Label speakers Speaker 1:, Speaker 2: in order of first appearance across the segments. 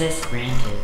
Speaker 1: Access granted.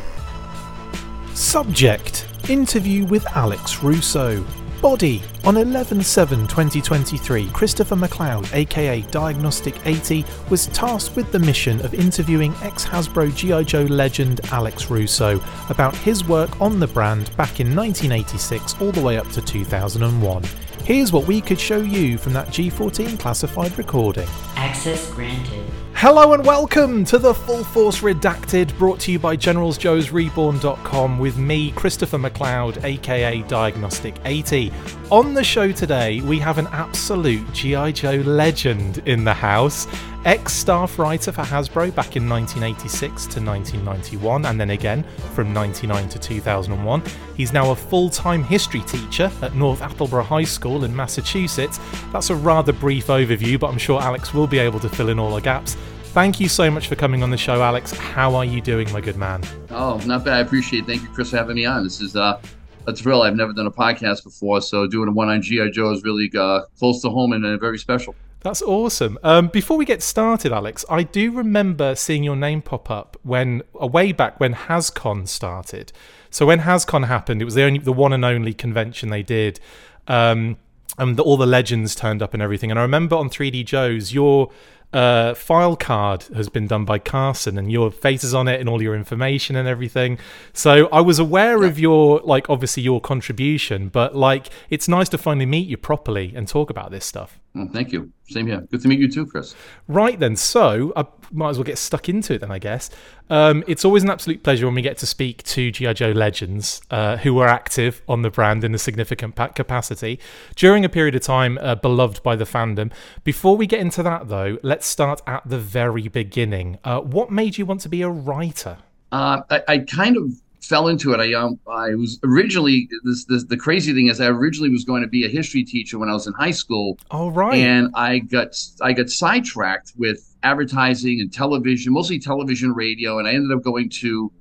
Speaker 2: Subject Interview with Alex Russo. Body On 11 7 2023, Christopher McLeod, aka Diagnostik 80, was tasked with the mission of interviewing ex Hasbro G.I. Joe legend Alex Russo about his work on the brand back in 1986 all the way up to 2001. Here's what we could show you from that G14 classified recording.
Speaker 1: Access granted.
Speaker 2: Hello and welcome to the Full Force Redacted, brought to you by GeneralsJoesReborn.com with me, Christopher McLeod, aka Diagnostik 80. On the show today, we have an absolute G.I. Joe legend in the house. Ex staff writer for Hasbro back in 1986 to 1991, and then again from 99 to 2001. He's now a full time history teacher at North Attleboro High School in Massachusetts. That's a rather brief overview, but I'm sure Alex will be able to fill in all the gaps. Thank you so much for coming on the show, Alex. How are you doing, my good man?
Speaker 3: Oh, not bad. I appreciate it. Thank you, Chris, for having me on. This is uh, a thrill. I've never done a podcast before, so doing one on G.I. Joe is really uh, close to home and uh, very special.
Speaker 2: That's awesome. Um, before we get started, Alex, I do remember seeing your name pop up when, a way back when HasCon started. So when HasCon happened, it was the only, the one and only convention they did. Um, and the, all the legends turned up and everything. And I remember on 3D Joe's, your uh, file card has been done by Carson, and your face is on it, and all your information and everything. So I was aware yeah. of your, like, obviously your contribution, but like, it's nice to finally meet you properly and talk about this stuff.
Speaker 3: Thank you. Same here. Good to meet you too, Chris.
Speaker 2: Right then. So I might as well get stuck into it then, I guess. Um, it's always an absolute pleasure when we get to speak to G.I. Joe legends uh, who were active on the brand in a significant capacity during a period of time uh, beloved by the fandom. Before we get into that, though, let's start at the very beginning. Uh, what made you want to be a writer?
Speaker 3: Uh, I, I kind of fell into it. I um, I was originally this, this the crazy thing is I originally was going to be a history teacher when I was in high school.
Speaker 2: All right.
Speaker 3: And I got I got sidetracked with advertising and television, mostly television, radio, and I ended up going to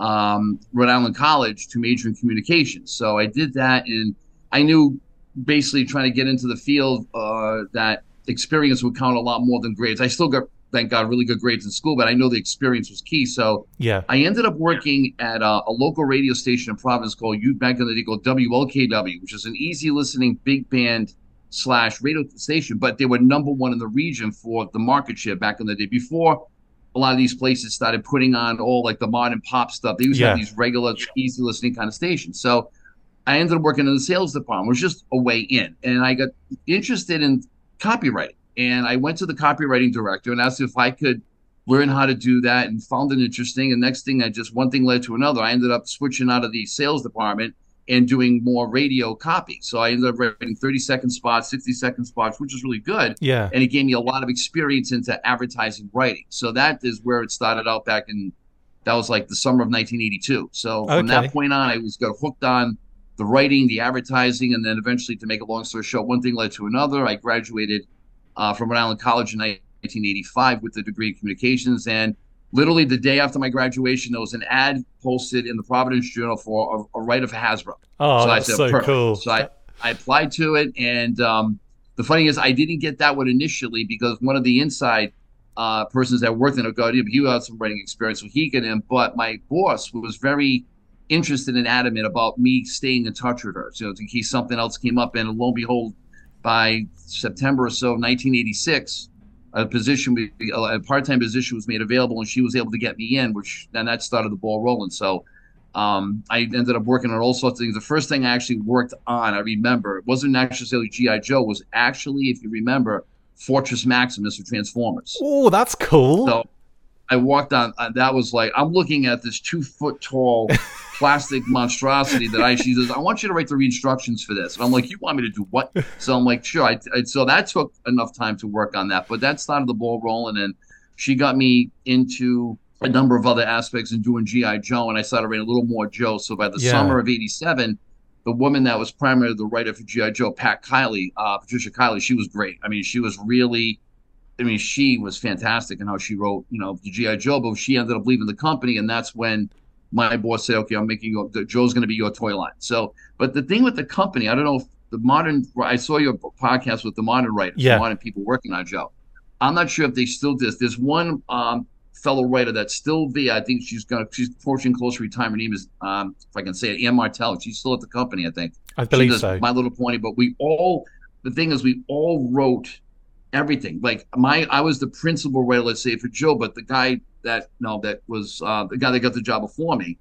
Speaker 3: um, Rhode Island College to major in communications. So I did that, and I knew basically trying to get into the field uh, that experience would count a lot more than grades. I still got thank God, really good grades in school, but I know the experience was key. So
Speaker 2: yeah,
Speaker 3: I ended up working at a, a local radio station in Providence called U back in the day called WLKW, which is an easy listening big band slash radio station, but they were number one in the region for the market share back in the day. Before a lot of these places started putting on all like the modern pop stuff, they used yeah. to have these regular, easy listening kind of stations. So I ended up working in the sales department, which was just a way in. And I got interested in copywriting. And I went to the copywriting director and asked if I could learn how to do that and found it interesting. And next thing I just one thing led to another. I ended up switching out of the sales department and doing more radio copy. So I ended up writing 30 second spots, 60 second spots, which is really good.
Speaker 2: Yeah.
Speaker 3: And it gave me a lot of experience into advertising writing. So that is where it started out back in that was like the summer of 1982. So from that point on, I was got hooked on the writing, the advertising, and then eventually, to make a long story short, one thing led to another. I graduated uh, from Rhode Island College in 1985 with a degree in communications. And literally the day after my graduation, there was an ad posted in the Providence Journal for a, a writer for Hasbro.
Speaker 2: Oh, so that's said, so Perfect. cool.
Speaker 3: So I, I applied to it. And um, the funny is, I didn't get that one initially because one of the inside uh, persons that worked in a Guardian, he had some writing experience, so he got in. But my boss was very interested and adamant about me staying in touch with her. So in case something else came up, and lo and behold, by September or so, 1986, a position, a part-time position was made available, and she was able to get me in, which then that started the ball rolling. So um, I ended up working on all sorts of things. The first thing I actually worked on, I remember, it wasn't necessarily GI Joe, was actually, if you remember, Fortress Maximus for Transformers.
Speaker 2: Oh, that's cool.
Speaker 3: So I walked on. Uh, that was like I'm looking at this two foot tall plastic monstrosity that I. She says, "I want you to write the instructions for this," and I'm like, "You want me to do what?" So I'm like, "Sure." I, I, so that took enough time to work on that, but that started the ball rolling, and she got me into a number of other aspects and doing GI Joe, and I started writing a little more Joe. So by the yeah. summer of '87 the woman that was primarily the writer for GI Joe, Pat Kiley, uh, Patricia Kiley, she was great. I mean, she was really I mean, she was fantastic in how she wrote, you know, the GI Joe. But she ended up leaving the company, and that's when my boss said, "Okay, I'm making your Joe's going to be your toy line." So, but the thing with the company, I don't know if the modern. I saw your podcast with the modern writers,
Speaker 2: yeah.
Speaker 3: modern people working on Joe. I'm not sure if they still do this. There's one um, fellow writer that's still there. I think she's gonna she's approaching close to retirement. Her name is um, if I can say it, Ann Martell. She's still at the company, I think.
Speaker 2: I believe so.
Speaker 3: My Little Pony, but we all the thing is we all wrote everything. Like my I was the principal writer, let's say for Joe, but the guy that no that was uh, the guy that got the job before me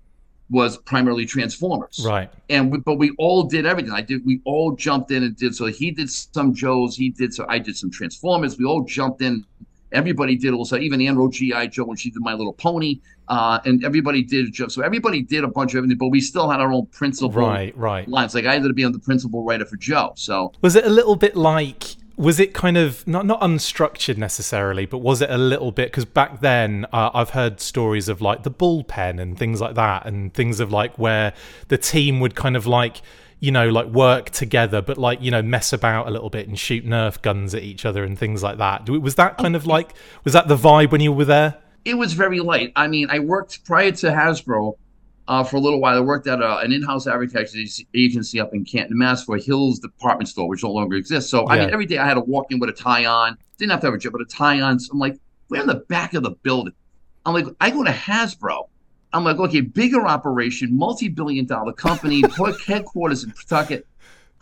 Speaker 3: was primarily Transformers.
Speaker 2: Right.
Speaker 3: And we, but we all did everything. I did. We all jumped in and did. So he did some Joes. He did. So I did some Transformers. We all jumped in. Everybody did also. Even Ann wrote GI Joe when she did My Little Pony. Uh, and everybody did. Joe. So everybody did a bunch of everything. But we still had our own principal
Speaker 2: Right, right.
Speaker 3: lines. Like I ended up being the principal writer for Joe. So
Speaker 2: Was it a little bit like? Was it kind of not not unstructured necessarily, but was it a little bit? Because back then, uh, I've heard stories of like the bullpen and things like that, and things of like where the team would kind of like you know like work together, but like you know mess about a little bit and shoot Nerf guns at each other and things like that. Was that kind of like was that the vibe when you were there?
Speaker 3: it was very light. I mean, I worked prior to Hasbro uh, for a little while. I worked at a, an in-house advertising agency up in Canton, Mass, for Hills department store, which no longer exists. So I mean, every day I had to walk in with a tie on. Didn't have to have a job, but a tie on. So I'm like, we're in the back of the building. I'm like, I go to Hasbro. I'm like, okay, bigger operation, multi-billion dollar company, headquarters in Pawtucket.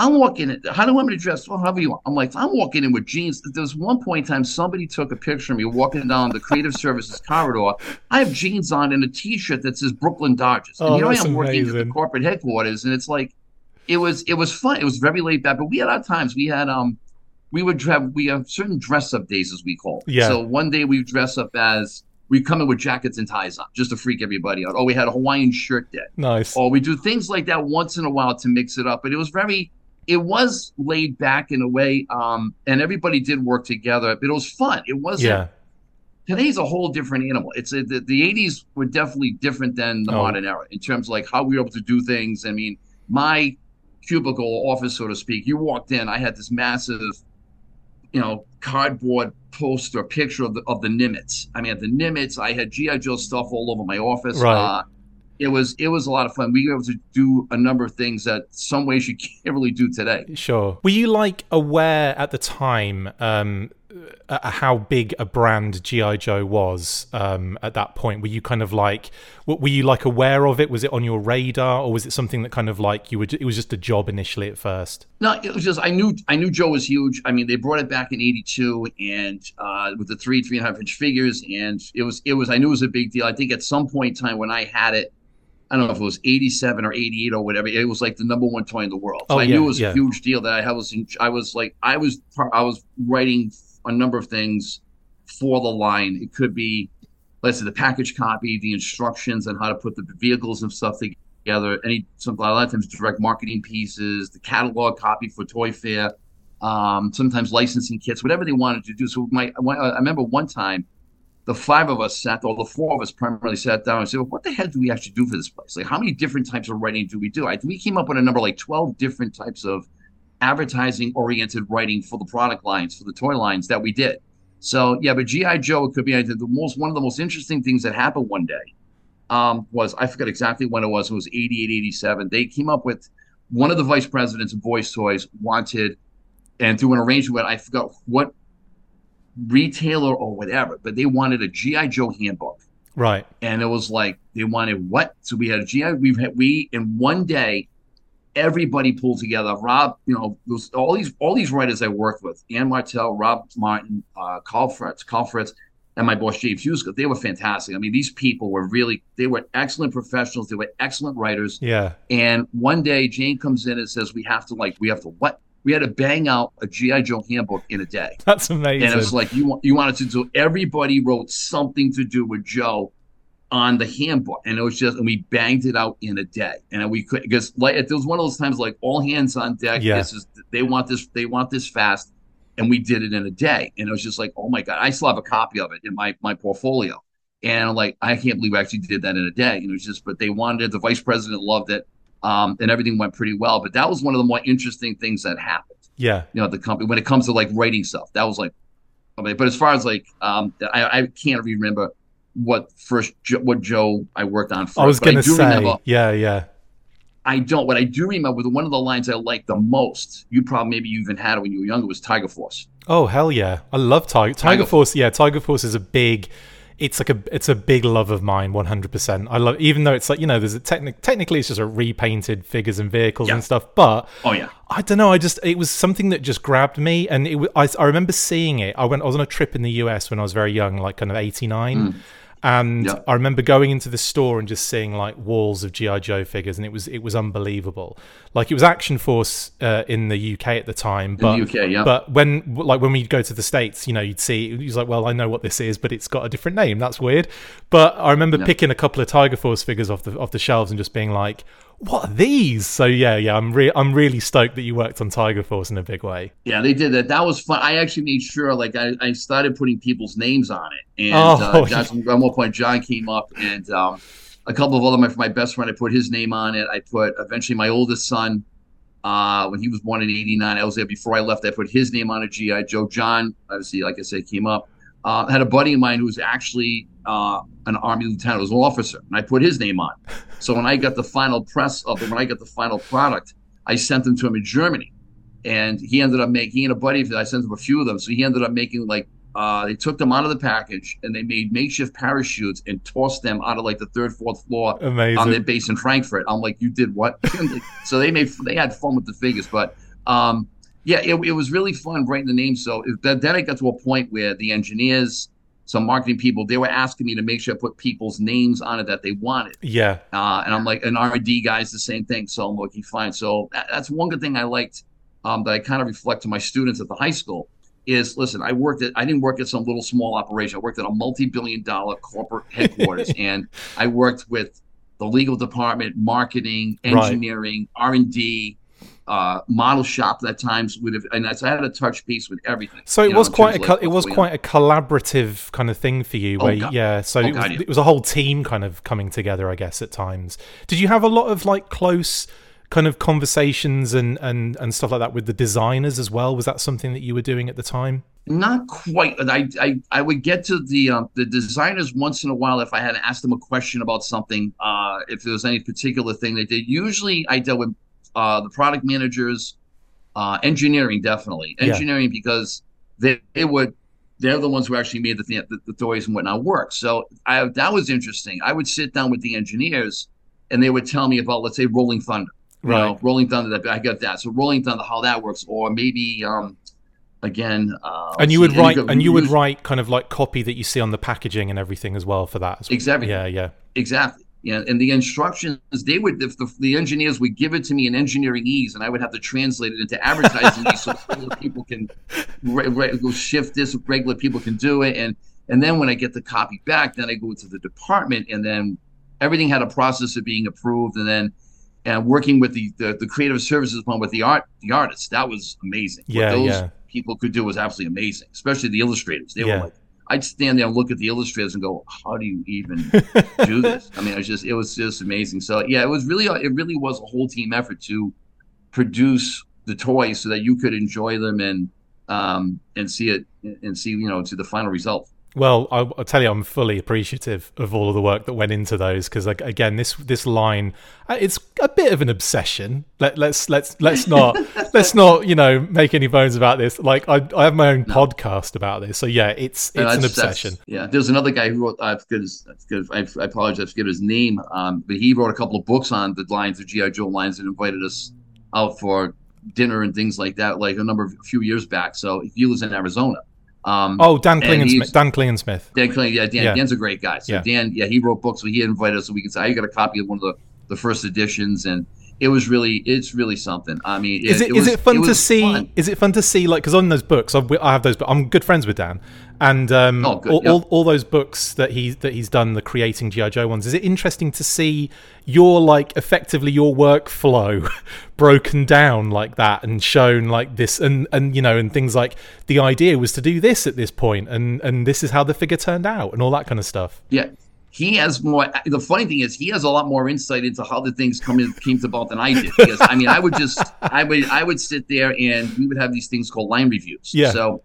Speaker 3: I'm walking in. How do I want me to dress? Well, however you want. I'm like, I'm walking in with jeans. There was one point in time somebody took a picture of me walking down the creative services corridor. I have jeans on and a T-shirt that says Brooklyn Dodgers.
Speaker 2: Oh,
Speaker 3: and here I
Speaker 2: that's
Speaker 3: am working at the corporate headquarters, and it's like, it was it was fun. It was very laid back, but we had our times. We had um, we would have we have certain dress up days as we call. it.
Speaker 2: Yeah.
Speaker 3: So one day we dress up as we come in with jackets and ties on just to freak everybody out. Oh, we had a Hawaiian shirt day
Speaker 2: Nice.
Speaker 3: or we do things like that once in a while to mix it up. But it was very, it was laid back in a way, um, and everybody did work together. But it was fun. It wasn't.
Speaker 2: Yeah.
Speaker 3: Today's a whole different animal. It's a, the, the '80s were definitely different than the
Speaker 2: Oh.
Speaker 3: modern era in terms of like how we were able to do things. I mean, my cubicle office, so to speak, you walked in, I had this massive, you know, cardboard poster picture of the of the Nimitz. I mean, the Nimitz. I had GI Joe stuff all over my office.
Speaker 2: Right.
Speaker 3: Uh, it was it was a lot of fun. We were able to do a number of things that some ways you can't really do today.
Speaker 2: Sure. Were you like aware at the time um, uh, how big a brand GI Joe was um, at that point? Were you kind of like, were you like aware of it? Was it on your radar, or was it something that kind of like you were? It was just a job initially at first.
Speaker 3: No, it was just I knew I knew Joe was huge. I mean, they brought it back in '82 and uh, with the three three and a half inch figures, and it was it was I knew it was a big deal. I think at some point in time when I had it, I don't know if it was '87 or '88 or whatever, it was like the number one toy in the world. So
Speaker 2: Oh,
Speaker 3: I
Speaker 2: yeah,
Speaker 3: knew it was
Speaker 2: yeah.
Speaker 3: a huge deal that I was in, I was like I was I was writing a number of things for the line. It could be let's say the package copy, the instructions on how to put the vehicles and stuff together. Any some a lot of times direct marketing pieces, the catalog copy for Toy Fair, um, sometimes licensing kits, whatever they wanted to do. So my I remember one time the five of us sat, or the four of us primarily sat down and said, well, "What the hell do we actually do for this place? Like, how many different types of writing do we do?" I we came up with a number like twelve different types of advertising-oriented writing for the product lines, for the toy lines that we did. So yeah, but GI Joe could be the most one of the most interesting things that happened one day um, was I forgot exactly when it was. It was 88, 87. They came up with one of the vice presidents of Boys Toys wanted, and through an arrangement, I forgot what retailer or whatever, but they wanted a GI Joe handbook,
Speaker 2: Right.
Speaker 3: and it was like they wanted what? So we had a GI. We've had we in one day. Everybody pulled together. Rob, you know, those, all these all these writers I worked with: Ann Martell, Rob Martin, uh, Carl Fritz, Carl Fritz, and my boss James Huska. They were fantastic. I mean, these people were really they were excellent professionals. They were excellent writers.
Speaker 2: Yeah.
Speaker 3: And one day Jane comes in and says, "We have to like we have to what? We had to bang out a GI Joe handbook in a day."
Speaker 2: That's amazing.
Speaker 3: And it was like you want you wanted to do. Everybody wrote something to do with Joe on the handbook, and it was just and we banged it out in a day. And we could because like it was one of those times like all hands on deck.
Speaker 2: Yeah.
Speaker 3: This is they want this they want this fast, and we did it in a day. And it was just like oh my god, I still have a copy of it in my my portfolio. And I'm like I can't believe we actually did that in a day. And it was just but they wanted it. The vice president loved it. Um, and everything went pretty well. But that was one of the more interesting things that happened
Speaker 2: yeah.
Speaker 3: you know the company when it comes to like writing stuff that was like I mean, but as far as like um I, I can't remember what first what joe i worked on first
Speaker 2: I was gonna say.
Speaker 3: remember
Speaker 2: Yeah. Yeah.
Speaker 3: i don't what i do remember the one of the lines i liked the most you probably maybe you even had it when you were younger was tiger force
Speaker 2: Oh hell yeah! I love Tiger Tiger
Speaker 3: Tiger
Speaker 2: Force. Yeah, Tiger Force is a big. It's like a it's a big love of mine 100% i love even though it's like you know there's a technic technically it's just a repainted figures and vehicles
Speaker 3: Yeah.
Speaker 2: and stuff but
Speaker 3: Oh yeah.
Speaker 2: I don't know. I just it was something that just grabbed me, and it. I, I remember seeing it. I went. I was on a trip in the US when I was very young, like kind of eighty nine, mm. And
Speaker 3: Yeah.
Speaker 2: I remember going into the store and just seeing like walls of GI Joe figures, and it was it was unbelievable. Like it was Action Force uh, in the UK at the time, but
Speaker 3: UK, yeah.
Speaker 2: but when like when we'd go to the states, you know, you'd see he was like, well, I know what this is, but it's got a different name. That's weird. But I remember picking a couple of Tiger Force figures off the off the shelves and just being like, what are these? So yeah, yeah, I'm re- I'm really stoked that you worked on Tiger Force in a big way.
Speaker 3: Yeah, they did that. That was fun. I actually made sure, like, I, I started putting people's names on it. And
Speaker 2: Oh,
Speaker 3: uh, John, at one point, John came up, and um, a couple of other my my best friend, I put his name on it. I put eventually my oldest son, uh, when he was born in '89. I was there before I left. I put his name on a GI Joe. John, obviously, like I said, came up. Uh, had a buddy of mine who was actually uh, an army lieutenant, was an officer, and I put his name on. So when I got the final press of it, when I got the final product, I sent them to him in Germany and he ended up making he and a buddy of his, I sent him a few of them. So he ended up making like uh, they took them out of the package and they made makeshift parachutes and tossed them out of like the third, fourth floor
Speaker 2: Amazing.
Speaker 3: on their base in Frankfurt. I'm like, you did what? so they made they had fun with the figures, but um, yeah, it, it was really fun writing the names. So it, then I got to a point where the engineers, some marketing people, they were asking me to make sure I put people's names on it that they wanted.
Speaker 2: yeah,
Speaker 3: Uh, and I'm like, an R&D guy's the same thing. So I'm looking fine. So that, that's one good thing I liked um, that I kind of reflect to my students at the high school is listen, I worked at, I didn't work at some little small operation. I worked at a multi-billion dollar corporate headquarters and I worked with the legal department, marketing,
Speaker 2: Right.
Speaker 3: engineering, R&D, uh, model shop at times would have, and I had a touch piece with everything.
Speaker 2: So it
Speaker 3: you know,
Speaker 2: was quite a co-
Speaker 3: like,
Speaker 2: it was quite a collaborative kind of thing for you,
Speaker 3: Oh,
Speaker 2: where
Speaker 3: God.
Speaker 2: yeah. So
Speaker 3: Oh,
Speaker 2: it, was,
Speaker 3: God, yeah.
Speaker 2: it was a whole team kind of coming together, I guess, at times. Did you have a lot of like close kind of conversations and and and stuff like that with the designers as well? Was that something that you were doing at the time?
Speaker 3: Not quite. I, I, I would get to the um, the designers once in a while if I had to ask them a question about something. Uh, if there was any particular thing they did. Usually, I dealt with uh, the product managers, uh, engineering definitely
Speaker 2: Yeah.
Speaker 3: engineering because they, they would they're the ones who actually made the, th- the toys and whatnot work. So I, that was interesting. I would sit down with the engineers and they would tell me about let's say Rolling Thunder. You know,
Speaker 2: Right.
Speaker 3: Rolling Thunder. That I got that. So Rolling Thunder, how that works, or maybe um, again. Uh,
Speaker 2: And you would
Speaker 3: see,
Speaker 2: write and you would write kind of like copy that you see on the packaging and everything as well for that. as well.
Speaker 3: Exactly.
Speaker 2: Yeah, yeah.
Speaker 3: Exactly. Yeah, and the instructions they would if the, the engineers would give it to me in engineering ease, and I would have to translate it into advertising ease so regular people can re- re- shift this. Regular people can do it, and and then when I get the copy back, then I go to the department, and then everything had a process of being approved, and then and working with the the, the creative services one with the art the artists that was amazing.
Speaker 2: Yeah,
Speaker 3: what those
Speaker 2: yeah.
Speaker 3: people could do was absolutely amazing, especially the illustrators. They
Speaker 2: Yeah.
Speaker 3: were like. I'd stand there and look at the illustrators and go, "How do you even do this?" I mean, it was just it was just amazing. So yeah, it was really it really was a whole team effort to produce the toys so that you could enjoy them and um and see it and see you know to the final result.
Speaker 2: Well, I, I'll tell you, I'm fully appreciative of all of the work that went into those because, like, again, this this line, uh, it's a bit of an obsession. Let, let's let's let's not let's not you know make any bones about this. Like, I I have my own podcast about this, so yeah, it's it's an obsession.
Speaker 3: Yeah, there's another guy who wrote. I forget his. I, forget his- I, I apologize, I forget his name. Um, but he wrote a couple of books on the lines of GI Joe lines and invited us out for dinner and things like that, like a number of a few years back. So he lives in Arizona. Um,
Speaker 2: Oh, Dan Klingensmith. Dan Klingensmith.
Speaker 3: Dan Clay, yeah, Dan,
Speaker 2: Yeah.
Speaker 3: Dan's a great guy. So
Speaker 2: Yeah.
Speaker 3: Dan, yeah, he wrote books, so he invited us so we could say, I got a copy of one of the, the first editions, and it was really, it's really something. I mean,
Speaker 2: Is it is
Speaker 3: was-
Speaker 2: it fun to see?
Speaker 3: fun.
Speaker 2: Is it fun to see? Like, because on those books, I've, I have those. But I'm good friends with Dan, and um,
Speaker 3: Oh, good,
Speaker 2: all,
Speaker 3: yeah.
Speaker 2: all all those books that he that he's done, the creating GI Joe ones. Is it interesting to see your like effectively your workflow broken down like that and shown like this, and and you know, and things like the idea was to do this at this point, and and this is how the figure turned out, and all that kind of stuff.
Speaker 3: Yeah. He has more. The funny thing is, he has a lot more insight into how the things come in, came to about than I did. Because I mean, I would just, I would, I would sit there and we would have these things called line reviews.
Speaker 2: Yeah.
Speaker 3: So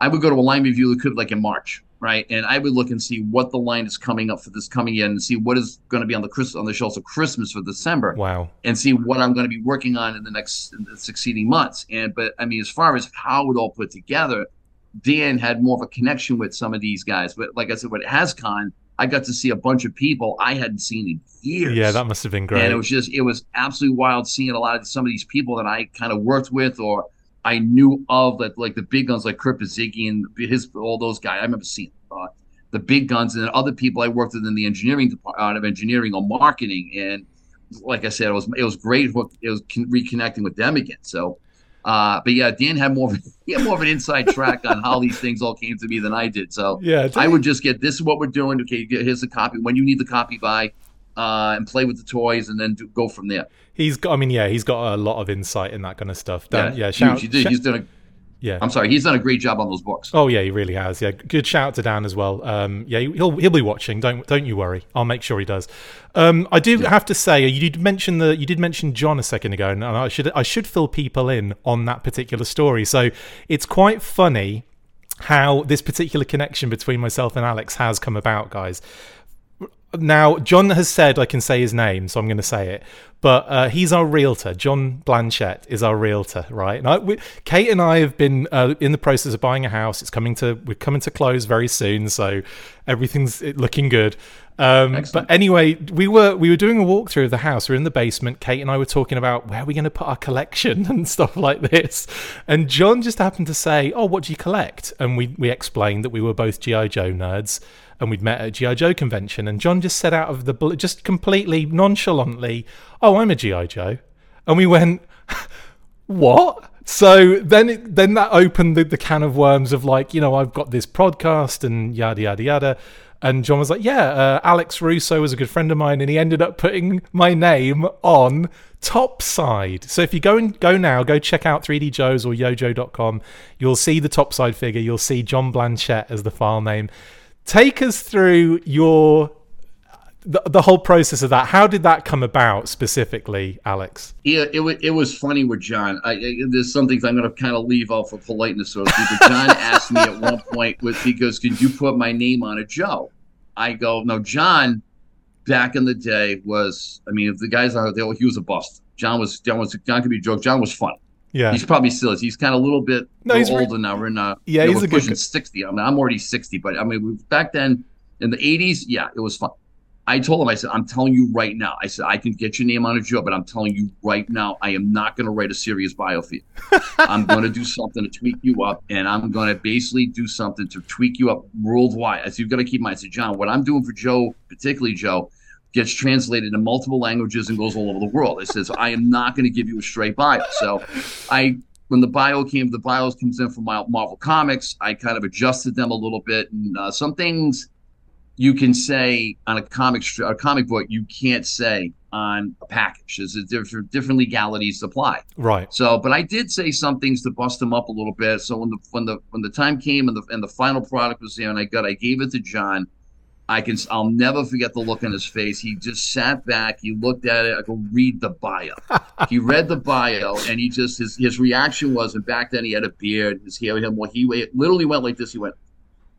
Speaker 3: I would go to a line review that could like in March, right? And I would look and see what the line is coming up for this coming year, and see what is going to be on the Chris on the shelves of Christmas for December.
Speaker 2: Wow.
Speaker 3: and see what I'm going to be working on in the next in the succeeding months. And but I mean, as far as how it all put together, Dan had more of a connection with some of these guys. But like I said, with HasCon, I got to see a bunch of people I hadn't seen in years.
Speaker 2: Yeah, that must have been great.
Speaker 3: And it was just it was absolutely wild seeing a lot of some of these people that I kind of worked with or I knew of that like the big guns like Kirk Bozigian and his all those guys. I remember seeing uh, the big guns and then other people I worked with in the engineering department of engineering or marketing. And like I said, it was it was great. It was reconnecting with them again. So uh, but yeah, Dan had more of, he had more of an inside track on how these things all came to me than I did. So
Speaker 2: yeah,
Speaker 3: I would just get this is what we're doing. Okay, here's the copy. When you need the copy by, uh, and play with the toys, and then do, go from there.
Speaker 2: He's got. I mean, yeah, he's got a lot of insight in that kind of stuff. Dan, yeah, yeah,
Speaker 3: shout, huge. He did, he's done a
Speaker 2: yeah,
Speaker 3: I'm sorry. He's done a great job on those books.
Speaker 2: Oh yeah, he really has. Yeah, good shout to Dan as well. Um, yeah, he'll he'll be watching. Don't don't you worry. I'll make sure he does. Um, I do yeah. have to say, you did mention the you did mention John a second ago, and I should I should fill people in on that particular story. So it's quite funny how this particular connection between myself and Alex has come about, guys now John has said I can say his name, so I'm going to say it. But uh, he's our realtor. John Blanchette is our realtor, right? And I, we, Kate and I have been uh, in the process of buying a house. It's coming to we're coming to close very soon, so everything's looking good. Um, but anyway, we were we were doing a walkthrough of the house. We are in the basement. Kate and I were talking about where are we going to put our collection and stuff like this. And John just happened to say, "Oh, what do you collect?" And we we explained that we were both GI Joe nerds and we'd met at a GI Joe convention, and John just said out of the just completely nonchalantly, "Oh, I'm a GI Joe," and we went, "What?" So then, it, then that opened the, the can of worms of like, you know, I've got this podcast and yada yada yada. And John was like, "Yeah, uh, Alex Russo was a good friend of mine, and he ended up putting my name on Topside. So if you go and go now, go check out 3D Joes or YoJoe.com. You'll see the Topside figure. You'll see John Blanchette as the file name take us through your the, the whole process of that. How did that come about specifically alex?
Speaker 3: Yeah it, it was funny with john. I, I, there's some things i'm going to kind of leave off for politeness so but john asked me at one point with he goes could you put my name on a joe? I go no john back in the day was i mean if the guys are there he was a bust. John was john was john could be a joke. John was funny
Speaker 2: yeah,
Speaker 3: he's probably still is. He's kind of a little bit no, he's older re- now. We're in uh,
Speaker 2: yeah,
Speaker 3: you
Speaker 2: know,
Speaker 3: he's
Speaker 2: a
Speaker 3: pushing
Speaker 2: good...
Speaker 3: sixty. I mean, I'm already sixty, but I mean, back then in the '80s, yeah, it was fun. I told him, I said, I'm telling you right now. I said, I can get your name on a job, but I'm telling you right now, I am not going to write a serious bio for you. I'm going to do something to tweak you up, and I'm going to basically do something to tweak you up worldwide. I said, you've got to keep my. I said, John, what I'm doing for Joe, particularly Joe, gets translated in multiple languages and goes all over the world. It says, I am not going to give you a straight bio. So I when the bio came, the bios comes in from Marvel Comics. I kind of adjusted them a little bit, and uh, some things you can say on a comic a comic book you can't say on a package. There's a different different legalities apply.
Speaker 2: Right.
Speaker 3: So, but I did say some things to bust them up a little bit. So when the when the when the time came and the and the final product was there, and I got I gave it to John I can I'll never forget the look on his face. He just sat back, he looked at it, I go, read the bio. he read the bio and he just his his reaction was and back then he had a beard, his hair him well, he literally went like this. He went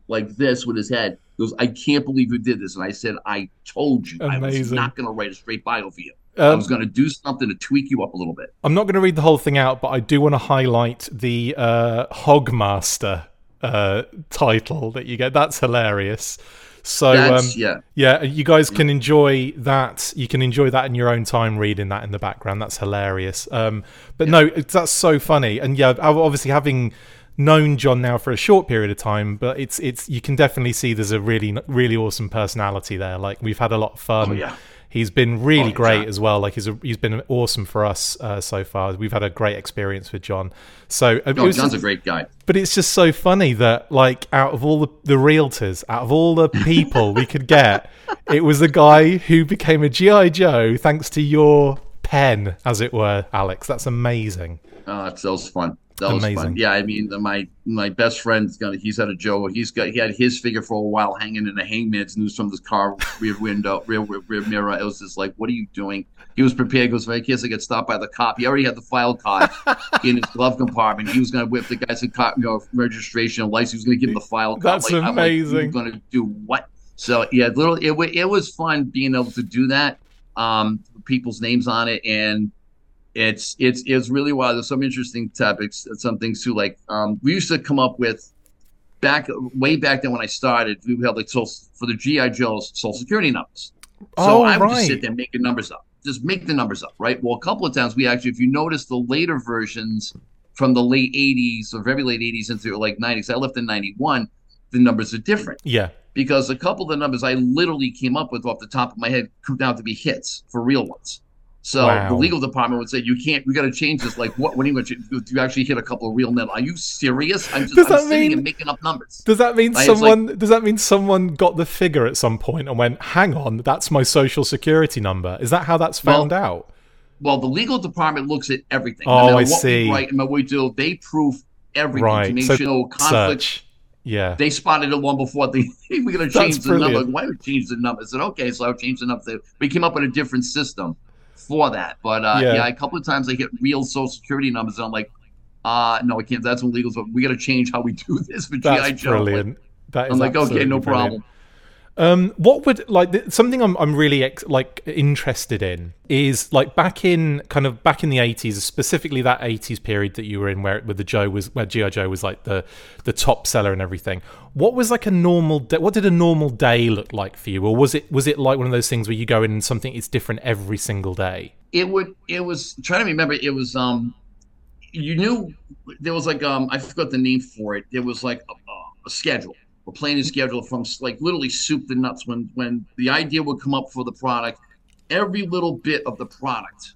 Speaker 3: like this with his head. He goes, I can't believe you did this. And I said, I told you Amazing. I was not gonna write a straight bio for you. Um, I was going to do something to tweak you up a little bit.
Speaker 2: I'm not going to read the whole thing out, but I do want to highlight the uh, Hogmaster uh, title that you get. That's hilarious. So um,
Speaker 3: yeah,
Speaker 2: yeah, you guys can enjoy that. You can enjoy that in your own time, reading that in the background. That's hilarious. Um, but yeah. no, that's so funny. And yeah, obviously having known John now for a short period of time, but it's it's you can definitely see there's a really really awesome personality there. Like we've had a lot of fun.
Speaker 3: Oh, yeah.
Speaker 2: He's been really oh, great as well. Like he's a, he's been awesome for us uh, so far. We've had a great experience with John. So
Speaker 3: uh, oh, John's just, a great guy.
Speaker 2: But it's just so funny that like out of all the, the realtors, out of all the people we could get, it was the guy who became a GI Joe thanks to your pen, as it were, Alex. That's amazing.
Speaker 3: Oh, that was fun. That was fun. Yeah, I mean, my my best friend's gonna. He's had a Joe. He's got he had his figure for a while hanging in a hangman's noose from his car rear window, rear, rear, rear mirror. It was just like, what are you doing? He was prepared. He goes, in case I get stopped by the cop. He already had the file card in his glove compartment. He was gonna whip the guy's cop, you know, registration and license. He was gonna give him the file card.
Speaker 2: That's like, amazing.
Speaker 3: Like, You're gonna do what? So yeah, little it it was fun being able to do that. Um, people's names on it and it's it's it's really wild. There's some interesting topics, some things too. Like um, we used to come up with back way back then when I started, we had like so for the GI Joe's Social Security numbers. So
Speaker 2: Oh,
Speaker 3: I would just
Speaker 2: right.
Speaker 3: sit there making numbers up, just make the numbers up, right? Well, a couple of times we actually, if you notice the later versions from the late '80s or very late '80s into like '90s, I left in '91. The numbers are different
Speaker 2: Yeah.
Speaker 3: because a couple of the numbers I literally came up with off the top of my head come down to be hits for real ones. So
Speaker 2: Wow.
Speaker 3: the legal department would say you can't. We got to change this. Like, what? When you? Do you actually hit a couple of real numbers? Are you serious? I'm just
Speaker 2: Does
Speaker 3: I'm
Speaker 2: that
Speaker 3: sitting and making up numbers.
Speaker 2: Does that mean
Speaker 3: it's like-
Speaker 2: someone? does that mean someone got the figure at some point and went, "Hang on, that's my social security number"? Is that how that's
Speaker 3: Well,
Speaker 2: found out?
Speaker 3: Well, the legal department looks at everything.
Speaker 2: Oh,
Speaker 3: no
Speaker 2: I see.
Speaker 3: Write and what we do, they proof everything
Speaker 2: Right. So
Speaker 3: conflict.
Speaker 2: search. Yeah.
Speaker 3: They spotted it long before they we're going to
Speaker 2: That's
Speaker 3: change the number. Why would change the number? I said, okay, so I'll change the number. We came up with a different system for that. But uh,
Speaker 2: Yeah.
Speaker 3: yeah. a couple of times I hit real social security numbers, and I'm like, uh, no, I can't. That's illegal. So we got to change how we do this for GI Joe. Like,
Speaker 2: brilliant. That is
Speaker 3: I'm like, okay, no
Speaker 2: brilliant.
Speaker 3: problem.
Speaker 2: Um, what would like th- something I'm I'm really ex- like interested in is like back in kind of back in the 80s, specifically that 80s period that you were in, where where the Joe was where GI Joe was like the the top seller and everything. What was like a normal day? What did a normal day look like for you, or was it was it like one of those things where you go in and something is different every single day?
Speaker 3: it would it was trying to remember it was um you knew there was like um i forgot the name for it there was like a, a schedule a planning schedule from like literally soup to nuts when when the idea would come up for the product. Every little bit of the product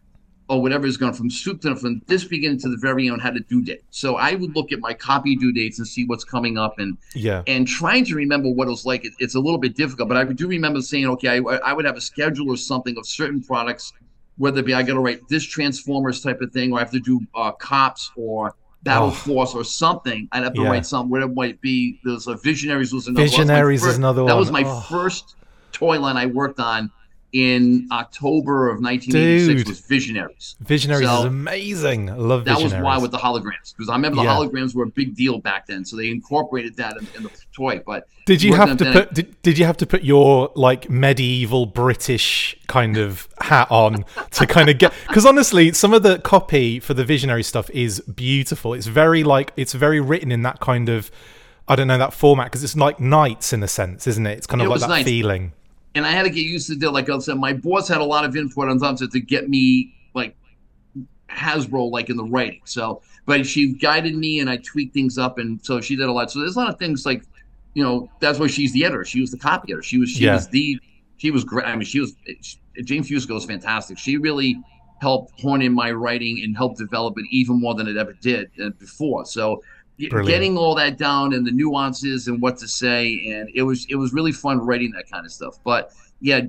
Speaker 3: or whatever is going from soup to from this beginning to the very end had a due date. So i would look at my copy due dates and see what's coming up and
Speaker 2: Yeah,
Speaker 3: and trying to remember what it was like, it, it's a little bit difficult. But I do remember saying, okay, I, I would have a schedule or something of certain products, whether it be I got to write this Transformers type of thing, or I have to do uh, Cops or Battle
Speaker 2: Oh.
Speaker 3: Force or something. I'd have to
Speaker 2: Yeah.
Speaker 3: write something. Whatever it might be. There's a Visionaries was another. one.
Speaker 2: Visionaries is another one.
Speaker 3: That was my
Speaker 2: Oh.
Speaker 3: first toy line I worked on in October of 1986.
Speaker 2: Dude.
Speaker 3: Was Visionaries.
Speaker 2: Visionaries
Speaker 3: So-
Speaker 2: is amazing. I love
Speaker 3: That was why with the holograms because I remember the
Speaker 2: Yeah.
Speaker 3: holograms were a big deal back then, so they incorporated that in, in the toy. But
Speaker 2: Did you have to put did, did you have to put your like medieval British kind of hat on to kind of get because honestly some of the copy for the visionary stuff is beautiful. It's very like it's very written in that kind of I don't know that format because it's like knights in a sense, isn't it? It's kind of
Speaker 3: It
Speaker 2: like that
Speaker 3: nice.
Speaker 2: feeling.
Speaker 3: And I had to get used to it. Like I said, my boss had a lot of input on something to get me like Hasbro like in the writing. So, but she guided me and I tweaked things up, and so she did a lot. So there's a lot of things like, you know, that's why she's the editor. She was the copy editor. She was she
Speaker 2: Yeah.
Speaker 3: was the she was great. I mean, she was James Fusco was fantastic. She really helped hone in my writing and helped develop it even more than it ever did uh, before. So.
Speaker 2: Brilliant.
Speaker 3: Getting all that down and the nuances and what to say, and it was it was really fun writing that kind of stuff. But yeah,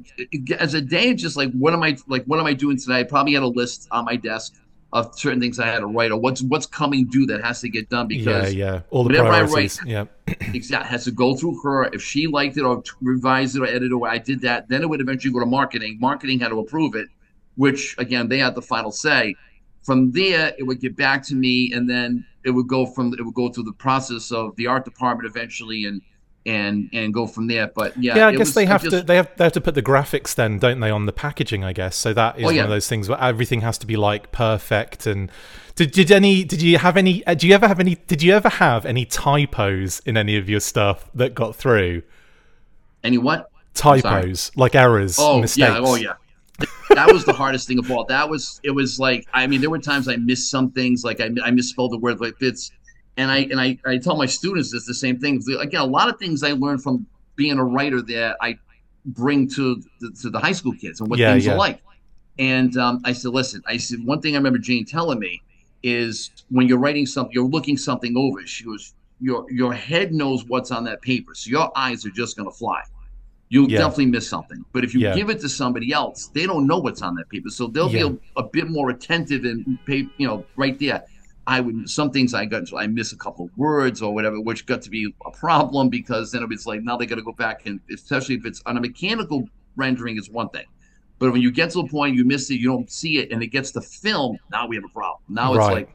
Speaker 3: as a day, it's just like what am I like? What am I doing today? I probably had a list on my desk of certain things I had to write, or what's what's coming due that has to get done because
Speaker 2: yeah. yeah All the
Speaker 3: whatever I write-
Speaker 2: yeah.
Speaker 3: exact has to go through her. If she liked it or revised it or edited it, or I did that, then it would eventually go to marketing. Marketing had to approve it, which again they had the final say. From there, it would get back to me, and then it would go from it would go through the process of the art department eventually, and and and go from there. But yeah,
Speaker 2: Yeah, I guess
Speaker 3: was-
Speaker 2: they have
Speaker 3: just-
Speaker 2: to they have they have to put the graphics then, don't they, on the packaging? I guess so. That is
Speaker 3: Oh,
Speaker 2: one
Speaker 3: yeah.
Speaker 2: of those things where everything has to be like perfect. And did did any did you have any? uh, Do you ever have any? Did you ever have any typos in any of your stuff that got through?
Speaker 3: Any what?
Speaker 2: Typos like errors,
Speaker 3: Oh
Speaker 2: mistakes.
Speaker 3: yeah, oh yeah. That was the hardest thing of all. That was it was like I mean there were times I missed some things like I, I misspelled the word like it's and I and I, I tell my students it's the same thing. Again, a lot of things I learned from being a writer that I bring to the, to the high school kids and what
Speaker 2: Yeah,
Speaker 3: things
Speaker 2: yeah.
Speaker 3: are like. And um, I said, listen, I said one thing I remember Jane telling me is when you're writing something, you're looking something over. She goes, your your head knows what's on that paper, so your eyes are just gonna fly. You'll
Speaker 2: Yeah.
Speaker 3: definitely miss something. But if you
Speaker 2: Yeah.
Speaker 3: give it to somebody else, they don't know what's on that paper, so they'll
Speaker 2: Yeah.
Speaker 3: be a, a bit more attentive and pay, you know, right there. I would some things I got I miss a couple of words or whatever, which got to be a problem because then it's like now they got to go back and especially if it's on a mechanical rendering is one thing, but when you get to the point you miss it, you don't see it, and it gets to film, now we have a problem. Now it's
Speaker 2: Right.
Speaker 3: like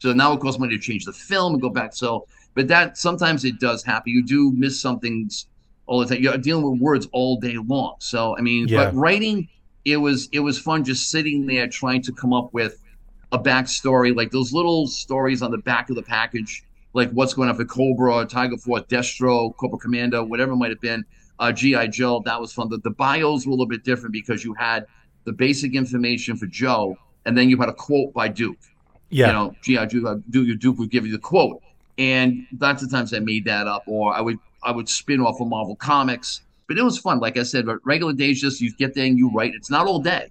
Speaker 3: so now it costs money to change the film and go back. So, but that sometimes it does happen. You do miss some things all the time. You're dealing with words all day long. So I mean,
Speaker 2: Yeah.
Speaker 3: but writing, it was it was fun just sitting there trying to come up with a backstory, like those little stories on the back of the package. like what's going on for Cobra, Tiger Force, Destro, Cobra Commander, whatever it might have been. Uh, GI Joe, that was fun. The, the bios were a little bit different because you had the basic information for Joe, and then you had a quote by Duke.
Speaker 2: Yeah.
Speaker 3: You know, GI Joe, Duke, Duke would give you the quote, and lots of times I made that up, or I would I would spin off of Marvel Comics. But it was fun. Like I said, but regular days just you get there and you write. It's not all day.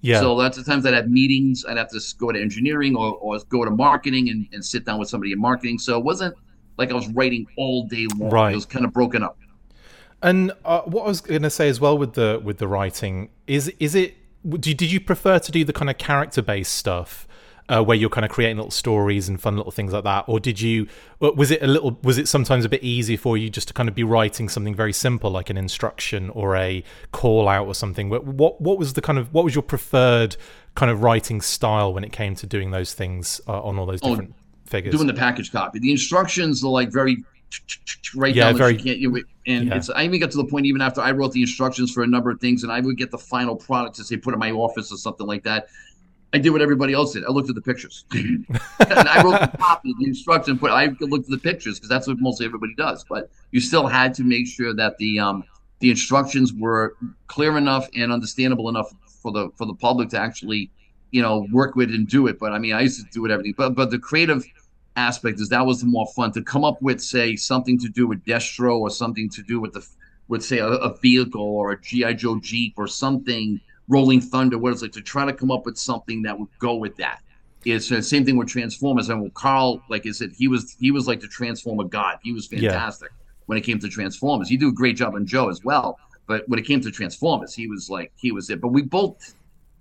Speaker 2: yeah.
Speaker 3: So lots of times I'd have meetings. I'd have to go to engineering or, or go to marketing and, and sit down with somebody in marketing. So it wasn't like I was writing all day long.
Speaker 2: Right.
Speaker 3: It was kind of broken up.
Speaker 2: And uh, what I was going to say as well with the with the writing is is it did did you prefer to do the kind of character based stuff uh, where you're kind of creating little stories and fun little things like that, or did you uh, was it a little was it sometimes a bit easy for you just to kind of be writing something very simple like an instruction or a call out or something? What what, what was the kind of what was your preferred kind of writing style when it came to doing those things uh, on all those
Speaker 3: Oh,
Speaker 2: different figures?
Speaker 3: Doing the package copy. The instructions are like very right
Speaker 2: Yeah,
Speaker 3: down
Speaker 2: very-
Speaker 3: you can't you and
Speaker 2: yeah.
Speaker 3: it's I even got to the point even after I wrote the instructions for a number of things and I would get the final product to say put in my office or something like that. I did what everybody else did. I looked at the pictures. and I wrote the copy, the instruction, but I looked at the pictures because that's what mostly everybody does. But you still had to make sure that the um, the instructions were clear enough and understandable enough for the for the public to actually, you know, work with and do it. But I mean, I used to do it everything. But but the creative aspect is that was the more fun to come up with, say, something to do with Destro or something to do with the with say a, a vehicle or a GI Joe Jeep or something, Rolling Thunder, what it's like to try to come up with something that would go with that. It's the same thing with Transformers. And with Carl, like I said, he was he was like the Transformer god. He was
Speaker 2: Yeah.
Speaker 3: fantastic when it came to Transformers. He did a great job on Joe as well. But when it came to Transformers, he was like he was it. But we both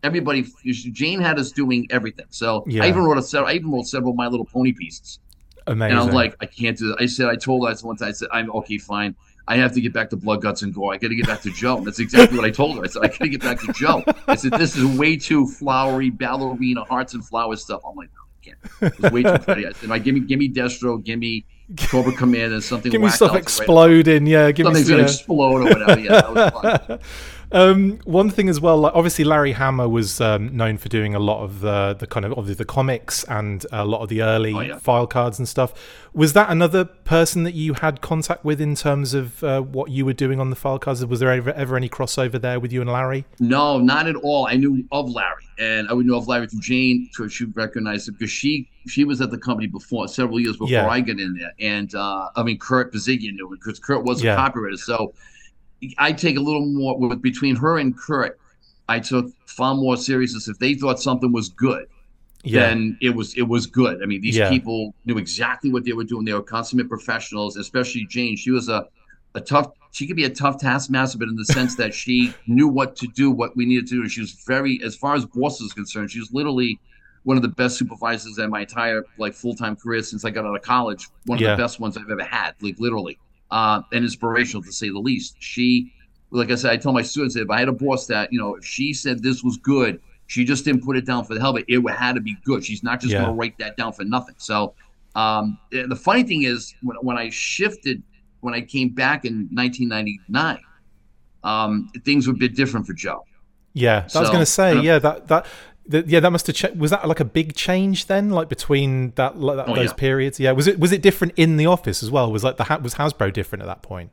Speaker 3: everybody Jane had us doing everything. So
Speaker 2: Yeah.
Speaker 3: I even wrote a several I even wrote several My Little Pony pieces.
Speaker 2: Amazing.
Speaker 3: And I was like, I can't do that. I said, I told her once, I said, I'm okay, fine. I have to get back to blood, guts, and gore. I got to get back to Joe. That's exactly what I told her. I said, I got to get back to Joe. I said, this is way too flowery, ballerina, hearts and flowers stuff. I'm like, no, I can't. It was way too pretty. I said, like, give me, give me Destro, give me Cobra Commander, something.
Speaker 2: give me stuff
Speaker 3: out to write.
Speaker 2: exploding. Yeah, give
Speaker 3: Something's
Speaker 2: me
Speaker 3: gonna
Speaker 2: yeah.
Speaker 3: explode or whatever. Yeah, that was fun.
Speaker 2: Um, one thing as well, like obviously Larry Hama was um, known for doing a lot of the the kind of obviously the comics and a lot of the early
Speaker 3: Oh, yeah.
Speaker 2: file cards and stuff. Was that another person that you had contact with in terms of uh, what you were doing on the file cards? Was there ever, ever any crossover there with you and Larry?
Speaker 3: No, not at all. I knew of Larry, and I would know of Larry through Jane, because she recognized him because she she was at the company before several years before
Speaker 2: Yeah.
Speaker 3: I got in there, and uh, I mean Kirk Bozigian knew him because Kirk was
Speaker 2: Yeah.
Speaker 3: a copywriter. So I take a little more with between her and Kirk. I took far more seriousness if they thought something was good
Speaker 2: Yeah,
Speaker 3: then it was it was good. I mean, these
Speaker 2: Yeah.
Speaker 3: people knew exactly what they were doing. They were consummate professionals, especially Jane. She was a a tough. She could be a tough taskmaster, but in the sense that she knew what to do, what we needed to do. And she was very, as far as boss is concerned, she was literally one of the best supervisors in my entire like full time career since I got out of college. One of
Speaker 2: Yeah.
Speaker 3: the best ones I've ever had, like literally, uh, and inspirational to say the least. She, like I said, I tell my students if I had a boss that you know, if she said this was good, she just didn't put it down for the hell of it. It had to be good. She's not just
Speaker 2: Yeah.
Speaker 3: going to write that down for nothing. So, um, the funny thing is, when, when I shifted, when I came back in 1999, um, things were a bit different for Joe.
Speaker 2: yeah. I was going to say, yeah, that that. That- yeah, that must have. Cha- was that like a big change then, like between that, like that
Speaker 3: Oh,
Speaker 2: those
Speaker 3: yeah.
Speaker 2: periods? Yeah, was it was it different in the office as well? Was like the Ha- was Hasbro different at that point?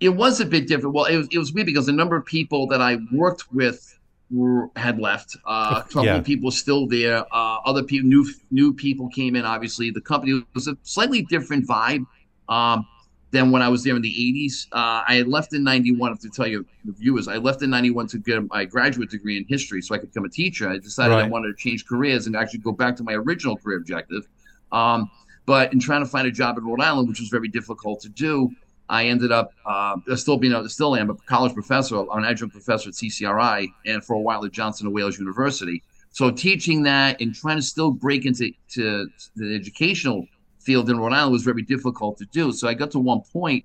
Speaker 3: It was a bit different. Well, it was, it was weird because the number of people that I worked with were had left. Uh, a couple
Speaker 2: Yeah.
Speaker 3: of people still there. Uh, other people, new new people came in. Obviously, the company was a slightly different vibe um, than when I was there in the '80s. Uh, I had left in '91. To tell you, the viewers, I left in '91 to get my graduate degree in history, so I could become a teacher. I decided I wanted to change careers and actually go back to my original career objective. Um, but in trying to find a job in Rhode Island, which was very difficult to do, I ended up uh, still being a, still am a college professor, an adjunct professor at CCRI, and for a while at Johnson and Wales University. So teaching that and trying to still break into to the educational field in Rhode Island was very difficult to do. So I got to one point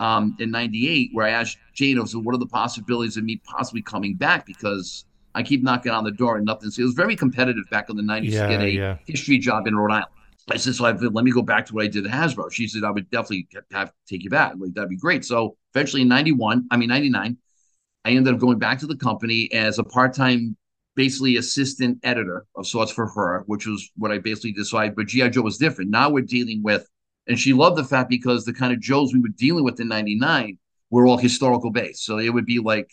Speaker 3: um, in '98 where I asked Jane, I said, "What are the possibilities of me possibly coming back?" Because I keep knocking on the door and nothing. So it was very competitive back in the '90s
Speaker 2: Yeah,
Speaker 3: to get a
Speaker 2: yeah.
Speaker 3: history job in Rhode Island. I said, so I said, let me go back to what I did at Hasbro. She said, I would definitely have take you back. Like, that'd be great. So eventually in 91, I mean, 99, I ended up going back to the company as a part-time, basically assistant editor of sorts for her, which was what I basically decided. But G.I. Joe was different. Now we're dealing with and she loved the fact because the kind of Joes we were dealing with in '99 were all historical based. So it would be like,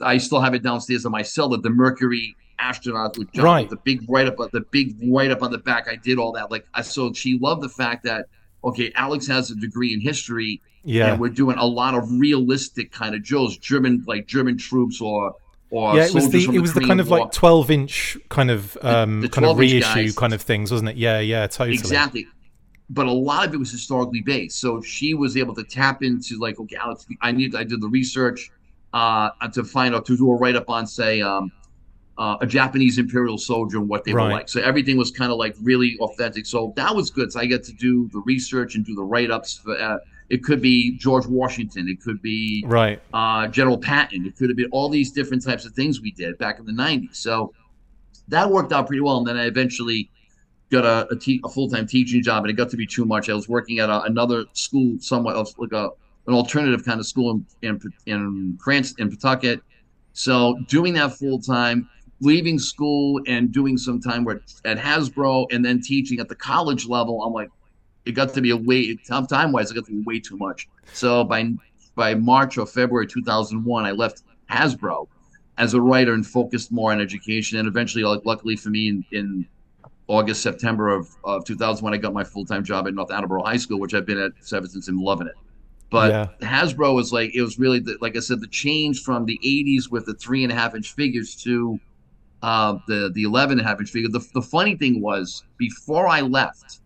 Speaker 3: I still have it downstairs in my cellar, the Mercury astronaut
Speaker 2: Right.
Speaker 3: the big write up, the big write up on the back. I did all that. Like, I so she loved the fact that okay, Alex has a degree in history,
Speaker 2: Yeah.
Speaker 3: and we're doing a lot of realistic kind of Joes, German like German troops or
Speaker 2: yeah, it was the it was the kind of
Speaker 3: War.
Speaker 2: like twelve inch kind of um
Speaker 3: the
Speaker 2: kind of reissue
Speaker 3: guys.
Speaker 2: kind of things, wasn't it? Yeah, yeah, totally.
Speaker 3: Exactly. But a lot of it was historically based. So she was able to tap into like, okay, Alex, I need I did the research uh to find out to do a write up on say um uh, a Japanese imperial soldier and what they
Speaker 2: Right.
Speaker 3: were like. So everything was kind of like really authentic. So that was good. So I get to do the research and do the write ups. For, uh, it could be George Washington. It could be
Speaker 2: Right.
Speaker 3: uh, General Patton. It could have been all these different types of things we did back in the 90s. So that worked out pretty well. And then I eventually got a, a, te- a full-time teaching job and it got to be too much. I was working at a, another school, somewhat else, like a, an alternative kind of school in, in, in France, in Pawtucket. So doing that full-time, leaving school and doing some time at Hasbro and then teaching at the college level, I'm like, it got to be a way time wise, it got to be way too much. So by by March or February 2001, I left Hasbro as a writer and focused more on education. And eventually, like, luckily for me, in, in August, September of, of 2001, I got my full time job at North Attleboro High School, which I've been at ever since and loving it. But
Speaker 2: Yeah.
Speaker 3: Hasbro was like, it was really, the, like I said, the change from the 80s with the three and a half inch figures to uh, the, the 11 and a half inch figure. The, the funny thing was, before I left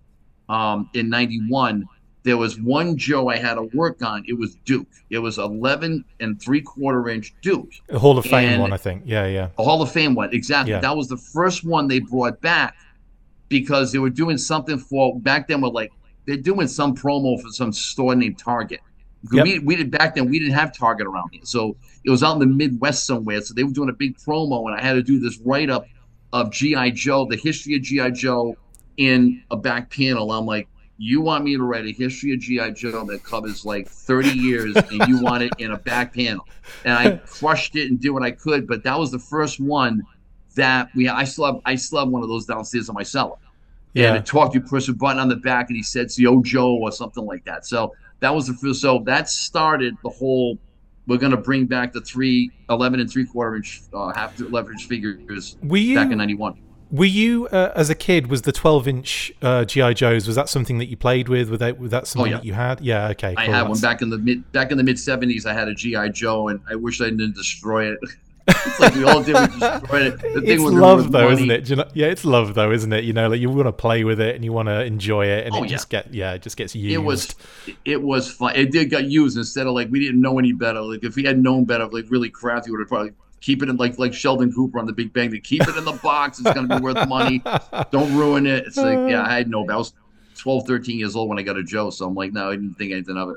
Speaker 3: um, in 91, there was one Joe I had to work on. It was Duke. It was 11 and three quarter inch Duke,
Speaker 2: A Hall of Fame
Speaker 3: And-
Speaker 2: one, I think. Yeah, yeah.
Speaker 3: a Hall of Fame one. Exactly.
Speaker 2: Yeah.
Speaker 3: That was the first one they brought back because they were doing something for back then. We're like they're doing some promo for some store named Target.
Speaker 2: Yep.
Speaker 3: We, we did back then. We didn't have Target around here, so it was out in the Midwest somewhere. So they were doing a big promo, and I had to do this write up of GI Joe, the history of GI Joe, in a back panel. I'm like, you want me to write a history of GI Joe that covers like 30 years, and you want it in a back panel? And I crushed it and did what I could. But that was the first one that we. I still have. I still have one of those downstairs in my cellar.
Speaker 2: Yeah.
Speaker 3: And it talked you push a button on the back, and he said "Yo Joe" or something like that. So that was the first. So that started the whole. We're gonna bring back the three 11 and three quarter inch, uh, half leverage figures
Speaker 2: you
Speaker 3: back in '91.
Speaker 2: Were you uh, as a kid was the 12 inch uh, GI Joes was that something that you played with? Was that was that something
Speaker 3: yeah.
Speaker 2: that you had? Yeah, okay.
Speaker 3: I
Speaker 2: cool,
Speaker 3: had one back in the mid back in the mid '70s. I had a GI Joe, and I wish I didn't destroy it. it's like we all did. We destroyed it. The thing
Speaker 2: It's
Speaker 3: was
Speaker 2: love though,
Speaker 3: money.
Speaker 2: isn't it? You know, yeah, it's love though, isn't it? You know, like you want to play with it and you want to enjoy it, and
Speaker 3: Oh,
Speaker 2: it
Speaker 3: yeah.
Speaker 2: just get yeah, it just gets used.
Speaker 3: it was it was fun. It did get used instead of like we didn't know any better. Like if we had known better, like really crafty, would have probably keep it in like like Sheldon Cooper on The Big Bang. To keep it in the box, it's gonna be worth money. Don't ruin it. It's like yeah, I had no. I was 12, 13 years old when I got a Joe, so I'm like, no, I didn't think anything of it.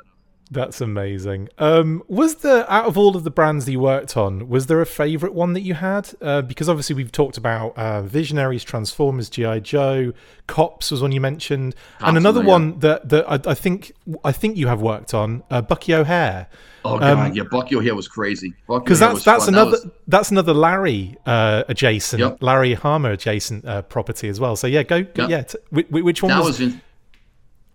Speaker 2: That's amazing. Um, was there out of all of the brands that you worked on, was there a favorite one that you had? Uh, because obviously we've talked about uh, Visionaries, Transformers, GI Joe, Cops was one you mentioned, and another one that that I, I think I think you have worked on, uh, Bucky O'Hare.
Speaker 3: Oh god,
Speaker 2: Um,
Speaker 3: yeah, Bucky O'Hare was crazy.
Speaker 2: because that's that's another that's another Larry uh, adjacent,
Speaker 3: Yep.
Speaker 2: Larry Hama adjacent uh, property as well. So yeah, go, go
Speaker 3: Yep.
Speaker 2: yeah. T- whi- whi- which one
Speaker 3: that
Speaker 2: was?
Speaker 3: was in,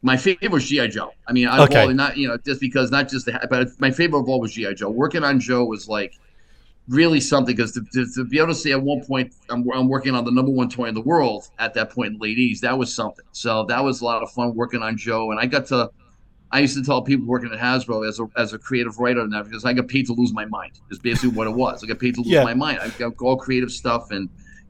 Speaker 3: my favorite was GI Joe. I mean, of
Speaker 2: Okay.
Speaker 3: all, not you know, just because not just the, but my favorite of all was GI Joe. Working on Joe was like really something because to, to, to be able to say at one point I'm, I'm working on the number one toy in the world at that point in the late 80s, that was something. So that was a lot of fun working on Joe, and I got to. I used to tell people working at Hasbro as a, as a creative writer and that because I got paid to lose my mind. Is basically what it was. I got paid to lose
Speaker 2: Yeah.
Speaker 3: my mind. I got all creative stuff and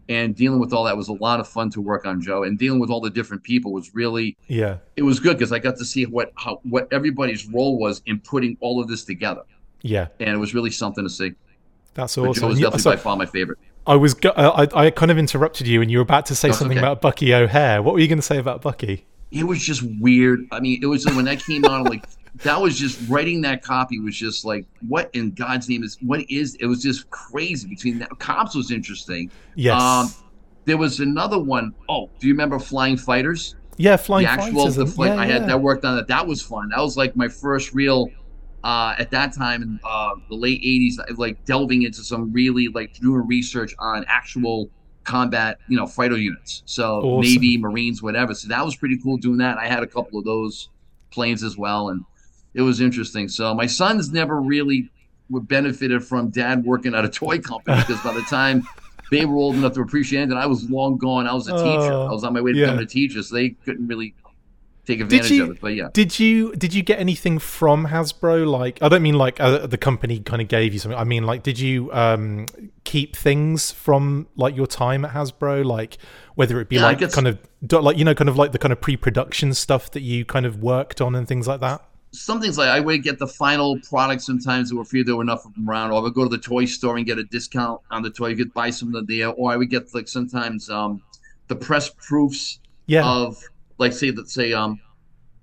Speaker 3: and dealing with all that was a lot of fun to work on Joe and dealing with all the different people was really
Speaker 2: yeah,
Speaker 3: it was good because I got to see what how what everybody's role was in putting all of this together,
Speaker 2: yeah.
Speaker 3: and it was really something to see.
Speaker 2: That's
Speaker 3: But Joe was definitely
Speaker 2: so-
Speaker 3: by far my favorite.
Speaker 2: I was go- uh, I, I kind of interrupted you, and you were about to say
Speaker 3: That's
Speaker 2: something
Speaker 3: okay.
Speaker 2: about Bucky O'Hare. What were you going to say about Bucky?
Speaker 3: It was just weird. I mean, it was when that came out. I'm like, that was just writing that copy was just like, what in God's name is what is? It was just crazy. Between that, cops was interesting.
Speaker 2: Yes.
Speaker 3: Um, there was another one. Oh, do you remember Flying Fighters?
Speaker 2: yeah, flying
Speaker 3: the actual
Speaker 2: fighters.
Speaker 3: the flight
Speaker 2: yeah,
Speaker 3: I had
Speaker 2: yeah.
Speaker 3: that worked on that. That was fun. That was like my first real uh at that time in uh the late 80s like delving into some really like doing research on actual combat, you know, fighter units. So
Speaker 2: Awesome.
Speaker 3: Navy, Marines, whatever. So that was pretty cool doing that. I had a couple of those planes as well, and it was interesting. So my sons never really were benefited from dad working at a toy company because by the time they were old enough to appreciate it, I was long gone. I was a teacher.
Speaker 2: Oh,
Speaker 3: I was on my way to
Speaker 2: yeah.
Speaker 3: becoming a teacher, so they couldn't really take advantage
Speaker 2: you-
Speaker 3: of it. But yeah,
Speaker 2: Did you did you get anything from Hasbro? Like, I don't mean like uh, the company kind of gave you something. I mean, like, did you um, keep things from like your time at Hasbro? Like, whether it be
Speaker 3: Yeah,
Speaker 2: like
Speaker 3: get s-
Speaker 2: kind of like you know, kind of like the kind of pre-production stuff that you kind of worked on and things like that.
Speaker 3: Some things like I would get the final product sometimes that were free. There were enough of them around, or I would go to the toy store and get a discount on the toy. You could buy some of the there, or I would get like sometimes um, the press proofs
Speaker 2: Yeah,
Speaker 3: of like say that say um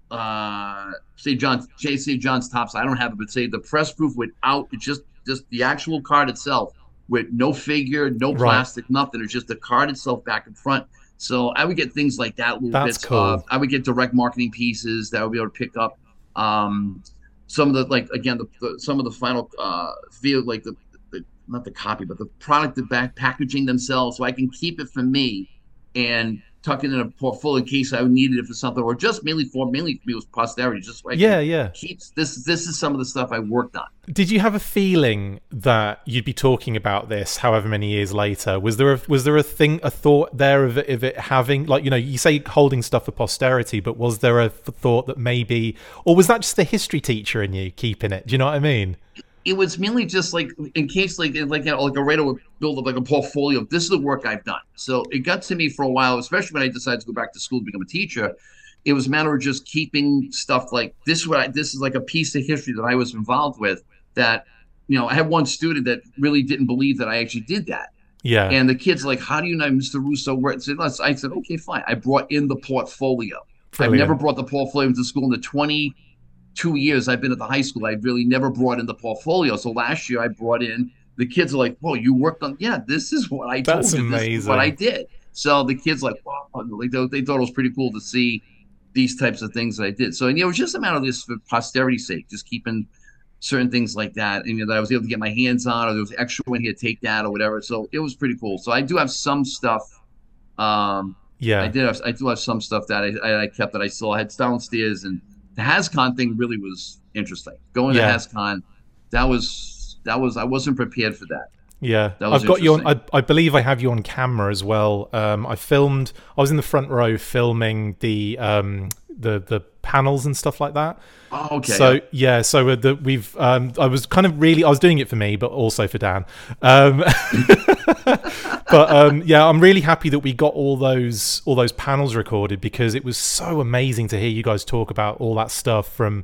Speaker 3: uh say John say John's tops. I don't have it, but say the press proof without just just the actual card itself with no figure, no
Speaker 2: Right.
Speaker 3: plastic, nothing. It's just the card itself back and front. So I would get things like that. Little
Speaker 2: That's
Speaker 3: bits.
Speaker 2: cool.
Speaker 3: Of, I would get direct marketing pieces that I would be able to pick up. Um, some of the like again the, the some of the final uh feel like the, the not the copy but the product the back packaging themselves so I can keep it for me and tuck it in a portfolio in case I needed it for something or just mainly for mainly for me was posterity just I
Speaker 2: yeah, yeah.
Speaker 3: keep this this is some of the stuff I worked on
Speaker 2: Did you have a feeling that you'd be talking about this, however many years later? Was there a was there a thing, a thought there of it, of it having, like you know, you say holding stuff for posterity, but was there a thought that maybe, or was that just the history teacher in you keeping it? Do you know what I mean?
Speaker 3: It was mainly just like in case like like you know, like a writer would build up like a portfolio of this is the work I've done. So it got to me for a while, especially when I decided to go back to school to become a teacher. It was a matter of just keeping stuff like this. is What I, this is like a piece of history that I was involved with. That you know, I had one student that really didn't believe that I actually did that,
Speaker 2: Yeah,
Speaker 3: and the kid's like, "How do you know Mr. Russo?" Where it. I said, "Okay, fine." I brought in the portfolio. I've never brought the portfolio into school in the 22 years I've been at the high school. I've really never brought in the portfolio. So last year I brought in, the kids are like, "Well, you worked on, yeah, this is what I told
Speaker 2: That's
Speaker 3: you. This is what I did. So the kids like, wow, like they, they thought it was pretty cool to see these types of things that I did. So, and, you know, it was just a matter of this for posterity's sake, just keeping certain things like that. And, you know, that I was able to get my hands on, or there was extra one here, take that or whatever. So it was pretty cool. So I do have some stuff. Um,
Speaker 2: yeah.
Speaker 3: I did. Have, I do have some stuff that I, I, I kept that I still had downstairs, and the HasCon thing really was interesting. Going
Speaker 2: Yeah.
Speaker 3: to HasCon, that was that was I wasn't prepared for that.
Speaker 2: Yeah,
Speaker 3: That
Speaker 2: I've got you on. I. I believe I have you on camera as well. Um, I filmed. I was in the front row filming the um, the the panels and stuff like that.
Speaker 3: Oh, okay.
Speaker 2: So yeah, so the, we've. Um, I was kind of really. I was doing it for me, but also for Dan. Um, but um, yeah, I'm really happy that we got all those all those panels recorded because it was so amazing to hear you guys talk about all that stuff from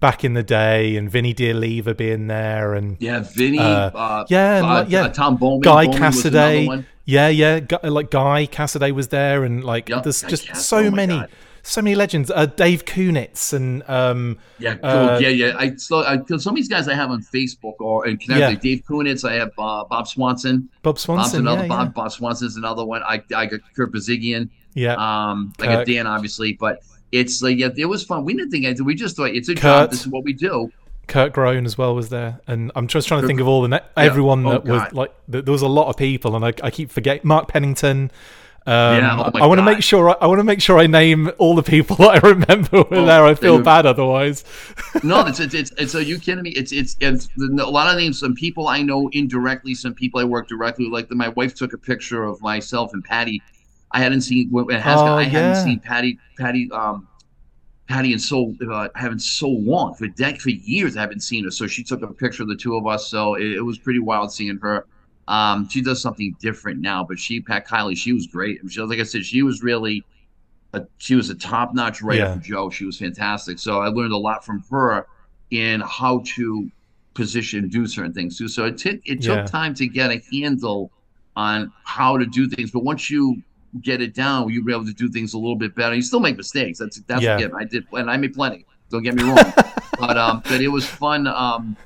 Speaker 2: back in the day and Vinny D'Alleva being there and
Speaker 3: yeah, Vinny.
Speaker 2: uh,
Speaker 3: Uh,
Speaker 2: yeah,
Speaker 3: uh,
Speaker 2: like- yeah.
Speaker 3: uh, Tom Bowman.
Speaker 2: Guy
Speaker 3: Bowman
Speaker 2: Cassidy. Yeah, yeah. Like Guy Cassidy was there, and like
Speaker 3: Yep,
Speaker 2: there's just
Speaker 3: Cassidy,
Speaker 2: so
Speaker 3: oh
Speaker 2: many,
Speaker 3: God.
Speaker 2: So many legends. Uh, Dave Kunitz and um,
Speaker 3: Yeah, cool.
Speaker 2: Uh,
Speaker 3: yeah, yeah. I so I, some of these guys I have on Facebook or in connected.
Speaker 2: Yeah.
Speaker 3: Dave Kunitz. I have uh, Bob Swanson.
Speaker 2: Bob
Speaker 3: Bob's
Speaker 2: Swanson.
Speaker 3: another
Speaker 2: yeah,
Speaker 3: Bob.
Speaker 2: yeah.
Speaker 3: Bob Swanson's another one. I I got Kirk Bozigian.
Speaker 2: yeah.
Speaker 3: Um, I got
Speaker 2: Kirk.
Speaker 3: Dan obviously, but it's like yeah, it was fun. We didn't think anything. We just thought it's a job. This is what we do.
Speaker 2: Kurt Groen as well was there, and I'm just trying to think of all the ne-
Speaker 3: Yeah.
Speaker 2: everyone
Speaker 3: Oh,
Speaker 2: that was like. There was a lot of people, and I, I keep forgetting Mark Pennington. Um,
Speaker 3: Yeah, oh
Speaker 2: I want to make sure I, I want to make sure I name all the people that I remember were
Speaker 3: Oh,
Speaker 2: there. I feel bad otherwise.
Speaker 3: no, it's it's it's, it's are you kidding me? It's it's it's a lot of names. Some people I know indirectly. Some people I work directly. with. Like my wife took a picture of myself and Patty. I hadn't seen. when HasCon,
Speaker 2: Oh,
Speaker 3: I hadn't seen Patty. Patty. Um, Patty and so uh, haven't so long for dec for years. I haven't seen her. So she took a picture of the two of us. So it, it was pretty wild seeing her. Um, she does something different now, but she, Pat Kiley, she was great. She, like I said, she was really, a, she was a top notch writer
Speaker 2: Yeah.
Speaker 3: for Joe. She was fantastic. So I learned a lot from her in how to position, do certain things too. So it took it took
Speaker 2: Yeah.
Speaker 3: time to get a handle on how to do things. But once you get it down, you'll be able to do things a little bit better. You still make mistakes. That's that's
Speaker 2: Yeah.
Speaker 3: I did, and I made plenty. Don't get me wrong. but um, but it was fun. Um,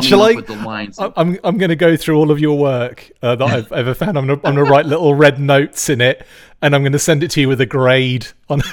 Speaker 2: Shall I?
Speaker 3: with the lines.
Speaker 2: I- I'm I'm going to go through all of your work uh, that I've ever found. I'm going to I'm to write little red notes in it, and I'm going to send it to you with a grade on.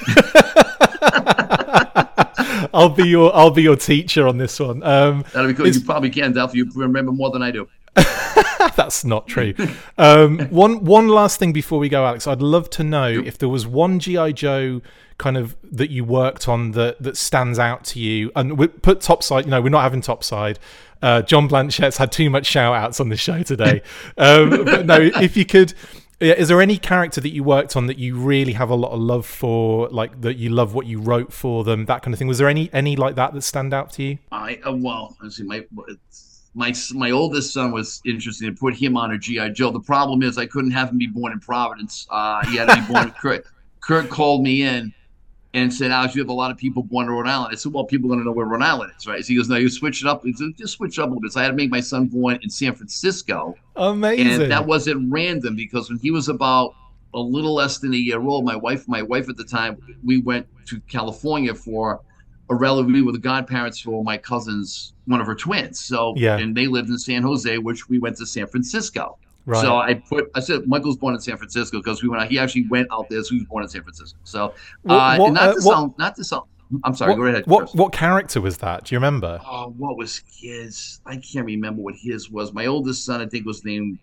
Speaker 2: I'll be your I'll be your teacher on this one. Um,
Speaker 3: That'll be cool. You probably can, Delph. You remember more than I do.
Speaker 2: That's not true. Um, one one last thing before we go, Alex. I'd love to know if there was one GI Joe kind of that you worked on that that stands out to you. And we put topside. You know, we're not having topside. Uh, John Blanchette's had too much shout outs on the show today. Um, but no, if you could. Yeah, is there any character that you worked on that you really have a lot of love for, like that you love what you wrote for them, that kind of thing? Was there any any like that that stand out to you?
Speaker 3: I uh, well, let's see, my my my oldest son was interested to put him on a GI Joe. The problem is I couldn't have him be born in Providence. Uh, he had to be born. Kurt, Kurt called me in and said, "Alex, you have a lot of people born in Rhode Island." I said, "Well, people don't know where Rhode Island is, right?" So he goes, "No, you switch it up. Just switch it up a little bit." So I had to make my son born in San Francisco.
Speaker 2: Amazing.
Speaker 3: And that wasn't random because when he was about a little less than a year old, my wife, my wife at the time, we went to California for a relative. We were the godparents for my cousin's one of her twins. So
Speaker 2: Yeah.
Speaker 3: and they lived in San Jose, which we went to San Francisco.
Speaker 2: Right.
Speaker 3: So I put I said Michael's born in San Francisco because we went out. He actually went out there, so he was born in San Francisco. So uh,
Speaker 2: what,
Speaker 3: not
Speaker 2: uh,
Speaker 3: to
Speaker 2: what-
Speaker 3: not to sound. I'm sorry.
Speaker 2: what,
Speaker 3: go ahead.
Speaker 2: what
Speaker 3: Chris.
Speaker 2: what character was that? Do you remember?
Speaker 3: Oh, what was his? I can't remember what his was. My oldest son, I think, was named.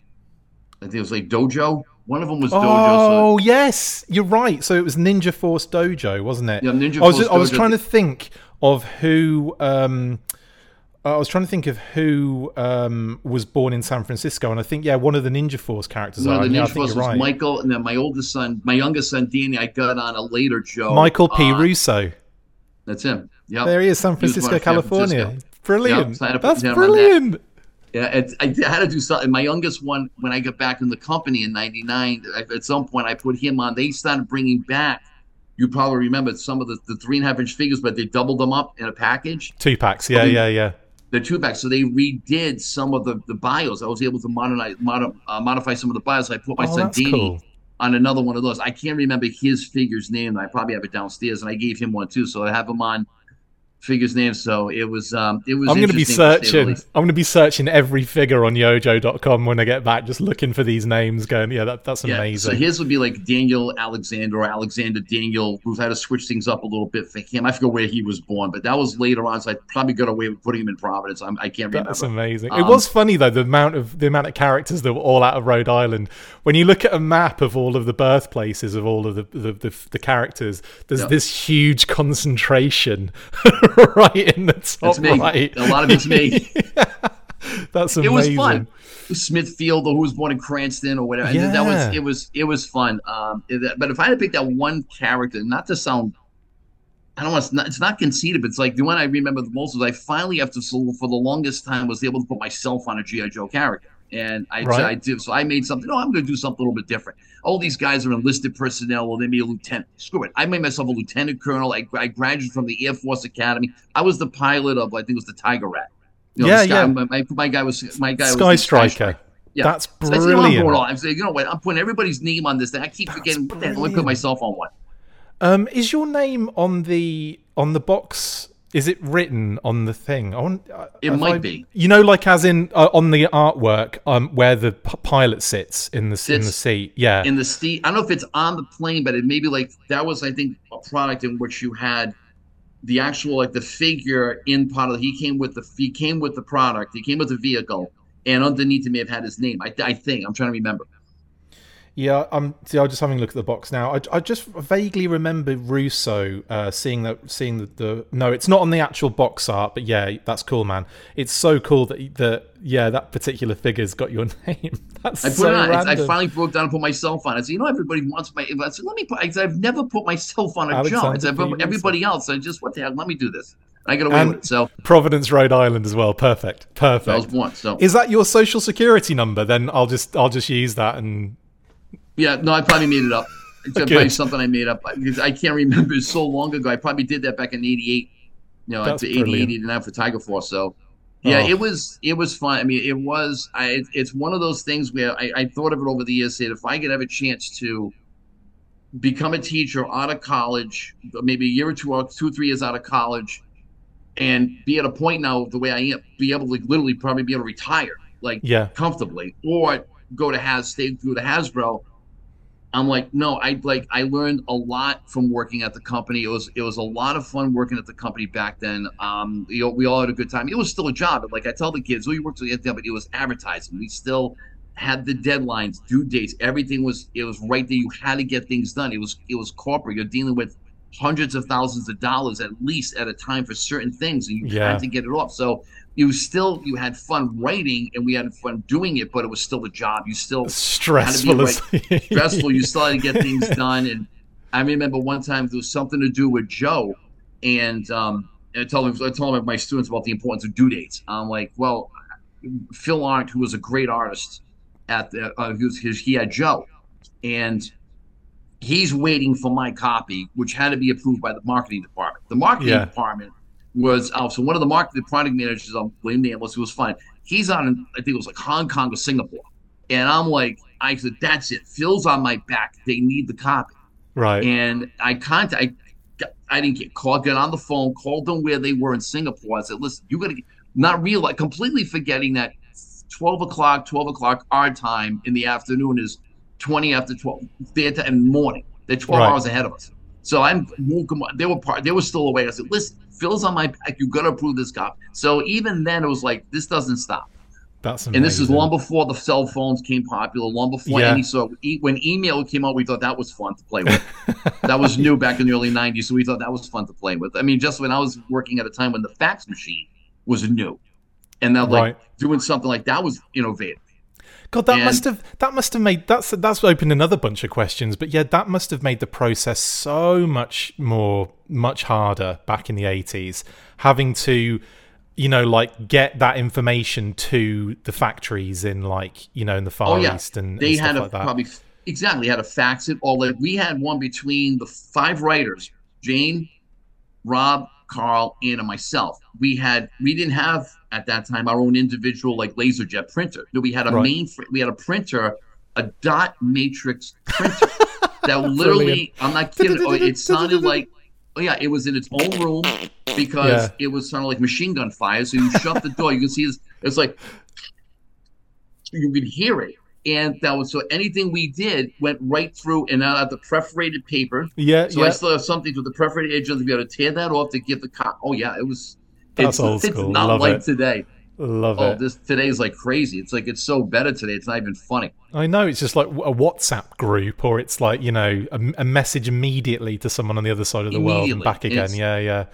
Speaker 3: I think it was like Dojo. One of them was Dojo.
Speaker 2: Oh
Speaker 3: So,
Speaker 2: yes, you're right. So it was Ninja Force Dojo, wasn't it?
Speaker 3: Yeah, Ninja
Speaker 2: I was
Speaker 3: Force
Speaker 2: just, I was trying to think of who. Um, I was trying to think of who um, was born in San Francisco, and I think yeah, one of the Ninja Force characters.
Speaker 3: one
Speaker 2: are.
Speaker 3: of the Ninja
Speaker 2: think
Speaker 3: Force was
Speaker 2: right.
Speaker 3: Michael, and then my oldest son, my youngest son, Danny. I got on a later Joe.
Speaker 2: Michael P.
Speaker 3: Uh,
Speaker 2: Russo.
Speaker 3: That's him. Yeah.
Speaker 2: There he is, San Francisco,
Speaker 3: born in San
Speaker 2: California.
Speaker 3: Francisco.
Speaker 2: Brilliant.
Speaker 3: Yeah, I to
Speaker 2: That's
Speaker 3: that.
Speaker 2: brilliant.
Speaker 3: Yeah, it, I had to do something. My youngest one, when I got back in the company in '99, at some point I put him on. They started bringing back. You probably remember some of the, the three and a half inch figures, but they doubled them up in a package.
Speaker 2: Two packs. Yeah,
Speaker 3: Okay.
Speaker 2: yeah, yeah.
Speaker 3: The two packs. So they redid some of the, the bios. I was able to modernize, mod, uh, modify some of the bios. I put my
Speaker 2: Oh,
Speaker 3: son Danny
Speaker 2: cool.
Speaker 3: on another one of those. I can't remember his figure's name. I probably have it downstairs, and I gave him one too. So I have him on figure's name. So it was um it was.
Speaker 2: I'm going to be
Speaker 3: interesting, to
Speaker 2: searching. I'm going to be searching every figure on YoJoe.com when I get back, just looking for these names. Going, yeah, that, that's
Speaker 3: Yeah,
Speaker 2: amazing.
Speaker 3: so his would be like Daniel Alexander or Alexander Daniel. We've had to switch things up a little bit for him. I forget where he was born, but that was later on. So I probably got away with putting him in Providence. I'm, I can't remember.
Speaker 2: That's amazing. it
Speaker 3: Um,
Speaker 2: was funny though the amount of the amount of characters that were all out of Rhode Island. When you look at a map of all of the birthplaces of all of the the, the, the characters, there's
Speaker 3: Yeah.
Speaker 2: this huge concentration right in the top
Speaker 3: That's me.
Speaker 2: right.
Speaker 3: A lot of it's me.
Speaker 2: That's
Speaker 3: it was fun. Smithfield, or who was born in Cranston, or whatever. And that was it was it was fun. Um, but if I had to pick that one character, not to sound, I don't want to. It's not conceited, but it's like the one I remember the most was I finally, after for the longest time, was able to put myself on a GI Joe character. And I,
Speaker 2: Right.
Speaker 3: I did so. I made something. Oh, I'm going to do something a little bit different. All these guys are enlisted personnel. Well, they made a lieutenant. Screw it. I made myself a lieutenant colonel. I, I graduated from the Air Force Academy. I was the pilot of, I think it was the Tiger Rat. You
Speaker 2: Yeah,
Speaker 3: Sky-
Speaker 2: yeah.
Speaker 3: My, my, guy was my guy was
Speaker 2: Sky
Speaker 3: the
Speaker 2: Striker.
Speaker 3: Yeah.
Speaker 2: That's
Speaker 3: So I said, you know, I'm
Speaker 2: brilliant.
Speaker 3: bored all- I'm saying, you know what? I'm putting everybody's name on this thing. I keep forgetting. What the hell? Let me put myself on one.
Speaker 2: Um, is your name on the on the box? Is it written on the thing? Uh,
Speaker 3: It might
Speaker 2: I-
Speaker 3: be.
Speaker 2: You know, like as in uh, on the artwork, um, where the p- pilot sits in the in the seat. Yeah,
Speaker 3: In the seat. I don't know if it's on the plane, but it may be like that was, I think, a product in which you had the actual like the figure in part of. He came with the he came with the product. He came with the vehicle, and underneath he may have had his name. I, I think I'm trying to remember.
Speaker 2: Yeah. I'm. See, I'm just having a look at the box now. I, I just vaguely remember Russo uh, seeing that, seeing the, the. No, it's not on the actual box art, but yeah, that's cool, man. It's so cool that that yeah, that particular figure's got your name. That's
Speaker 3: I put
Speaker 2: so
Speaker 3: it on. I, I finally broke down and put myself on. I said, you know, everybody wants my. I said, let me put. I said, I've never put myself on a
Speaker 2: Alexander
Speaker 3: job. I said, but everybody else. I just what the hell? Let me do this. I got away
Speaker 2: And-
Speaker 3: with it. So
Speaker 2: Providence, Rhode Island, as well. Perfect, perfect.
Speaker 3: I was born. So
Speaker 2: Is that your social security number? Then I'll just I'll just use that and
Speaker 3: Yeah, no, I probably made it up. It's
Speaker 2: Good.
Speaker 3: probably something I made up because I can't remember. It's so long ago. I probably did that back in '88. You know,
Speaker 2: That's
Speaker 3: like 88, 89 for Tiger Force. So, yeah,
Speaker 2: Oh.
Speaker 3: it was it was fun. I mean, it was. I it's one of those things where I, I thought of it over the years. Said if I could have a chance to become a teacher out of college, maybe a year or two, or two, three years out of college, and be at a point now the way I am, be able to literally probably be able to retire, like
Speaker 2: yeah,
Speaker 3: comfortably, or go to Has stay through the Hasbro. I'm like, no, I like I learned a lot from working at the company. It was it was a lot of fun working at the company back then. Um, you know, we all had a good time. It was still a job, like I tell the kids, we worked at the but it was advertising. We still had the deadlines, due dates. Everything was it was right there. You had to get things done. It was it was corporate. You're dealing with hundreds of thousands of dollars at least at a time for certain things, and you
Speaker 2: Yeah.
Speaker 3: had to get it off. So you still you had fun writing, and we had fun doing it, but it was still a job. You still
Speaker 2: Stressful as
Speaker 3: stressful. You still had to get things done. And I remember one time there was something to do with Joe, and um, and I told him I told him my students about the importance of due dates. I'm like, well, Phil Arndt, who was a great artist at the, uh, he, was, he had Joe, and he's waiting for my copy, which had to be approved by the marketing department. The marketing
Speaker 2: Yeah.
Speaker 3: department was uh, so one of the marketing product managers, I'll blame nameless, who was fine. He's on, I think it was like Hong Kong or Singapore, and I'm like, I said, that's it. Phil's on my back. They need the copy,
Speaker 2: right.
Speaker 3: and I contact. I, I didn't get called. Got on the phone, called them where they were in Singapore. I said, listen, you got to not realize, completely forgetting that 12 o'clock, 12 o'clock our time in the afternoon is 20 after 12 their time the morning. They're 12
Speaker 2: Right.
Speaker 3: hours ahead of us. So I'm they were part they were still awake. I said, listen, Phil's on my back. You gotta approve this copy. So even then it was like this doesn't stop.
Speaker 2: That's amazing.
Speaker 3: And this is long before the cell phones came popular, long before
Speaker 2: Yeah.
Speaker 3: any sort e- when email came out, we thought that was fun to play with. that was new back in the early 90s, so we thought that was fun to play with. I mean, just when I was working at a time when the fax machine was new. And that like
Speaker 2: Right.
Speaker 3: doing something like that was innovative.
Speaker 2: God, that
Speaker 3: And-
Speaker 2: must have that must have made that's that's opened another bunch of questions. But yeah, that must have made the process so much more much harder back in the eighties, having to, you know, like get that information to the factories in like you know in the oh, Far
Speaker 3: Oh yeah,
Speaker 2: East and,
Speaker 3: they
Speaker 2: and stuff
Speaker 3: had to
Speaker 2: like
Speaker 3: probably exactly had a fax it. Like we had one between the five writers, Jane, Rob, Carl, Anna, myself. We had we didn't have at that time our own individual like LaserJet printer. No, we had a
Speaker 2: Right.
Speaker 3: main we had a printer, a dot matrix printer that literally I'm not kidding. Oh, it sounded like oh yeah, it was in its own room because
Speaker 2: Yeah.
Speaker 3: it was sounded like machine gun fire. So you shut the door, you can see this. It's like you can hear it. And that was so anything we did went right through and out of the perforated paper.
Speaker 2: yeah,
Speaker 3: So I still have something with the perforated edge of to be able to tear that off to give the cop. Oh yeah, it was.
Speaker 2: That's
Speaker 3: it's,
Speaker 2: old
Speaker 3: it's not
Speaker 2: Love
Speaker 3: like
Speaker 2: it.
Speaker 3: today.
Speaker 2: love it.
Speaker 3: Oh,
Speaker 2: it.
Speaker 3: this today is like crazy. It's like it's so better today. It's not even funny.
Speaker 2: I know it's just like a WhatsApp group, or it's like you know a, a message immediately to someone on the other side of the world and back again.
Speaker 3: It's-
Speaker 2: Yeah, yeah.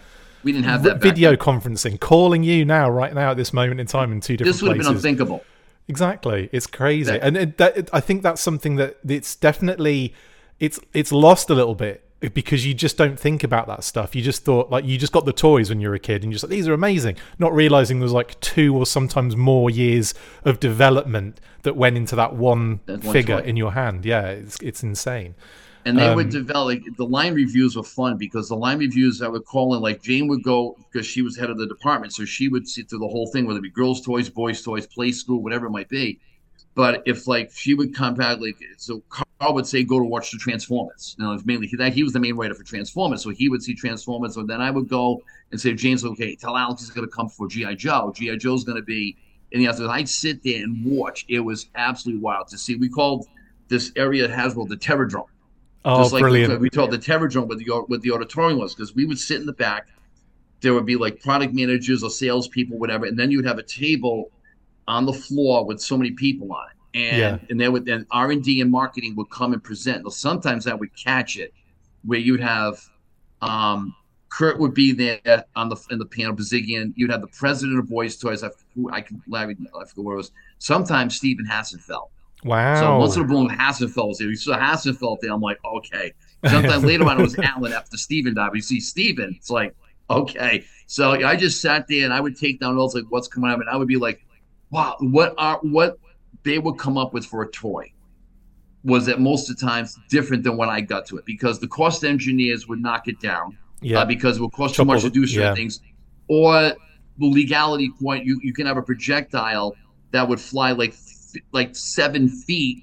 Speaker 3: We didn't have that.
Speaker 2: Video
Speaker 3: then.
Speaker 2: conferencing, calling you now, right now, at this moment in time, in two different
Speaker 3: This would have been
Speaker 2: places.
Speaker 3: unthinkable.
Speaker 2: Exactly, it's crazy,
Speaker 3: That-
Speaker 2: and it, that, I think that's something that it's definitely it's it's lost a little bit because you just don't think about that stuff. You just thought like you just got the toys when you were a kid, and you're just like these are amazing, not realizing there was like two or sometimes more years of development that went into that one
Speaker 3: That one
Speaker 2: figure
Speaker 3: toy.
Speaker 2: in your hand. Yeah, it's it's insane.
Speaker 3: And they would
Speaker 2: Um,
Speaker 3: develop the line reviews were fun because the line reviews I would call in like Jane would go because she was head of the department, so she would see through the whole thing, whether it be girls' toys, boys' toys, Playskool, whatever it might be. But if like she would come back like so Carl would say go to watch the Transformers. You know, it's mainly that he was the main writer for Transformers, so he would see Transformers, and then I would go and say James, okay, tell Alex he's gonna come for GI Joe. GI Joe's gonna be, and he has to. I'd sit there and watch. It was absolutely wild to see. We called this area at Hasbro the Terrordrome
Speaker 2: Oh,
Speaker 3: just like
Speaker 2: brilliant!
Speaker 3: we told the Terrordrome with the with the auditorium was because we would sit in the back. There would be like product managers or salespeople, whatever, and then you would have a table on the floor with so many people on it, and
Speaker 2: Yeah.
Speaker 3: and then would then R and D and marketing would come and present. Now, sometimes I would catch it where you'd have um, Kirk would be there on the in the panel, Bozigian. You'd have the president of Boys Toys. I, I can Larry, I forget where it was. Sometimes Stephen Hassenfeld.
Speaker 2: Wow.
Speaker 3: So once a blue, Hassenfeld was there. You saw Hassenfeld there. I'm like, okay. Sometime later on, it was Alan after Steven died. But you see Steven, it's like, okay. So I just sat there and I would take down notes like what's coming up, and I would be like, wow, what are what they would come up with for a toy was that most of the times different than when I got to it because the cost engineers would knock it down
Speaker 2: yeah,
Speaker 3: uh, because it would cost too much to do certain
Speaker 2: yeah.
Speaker 3: things. Or the legality point, you, you can have a projectile that would fly like like seven feet,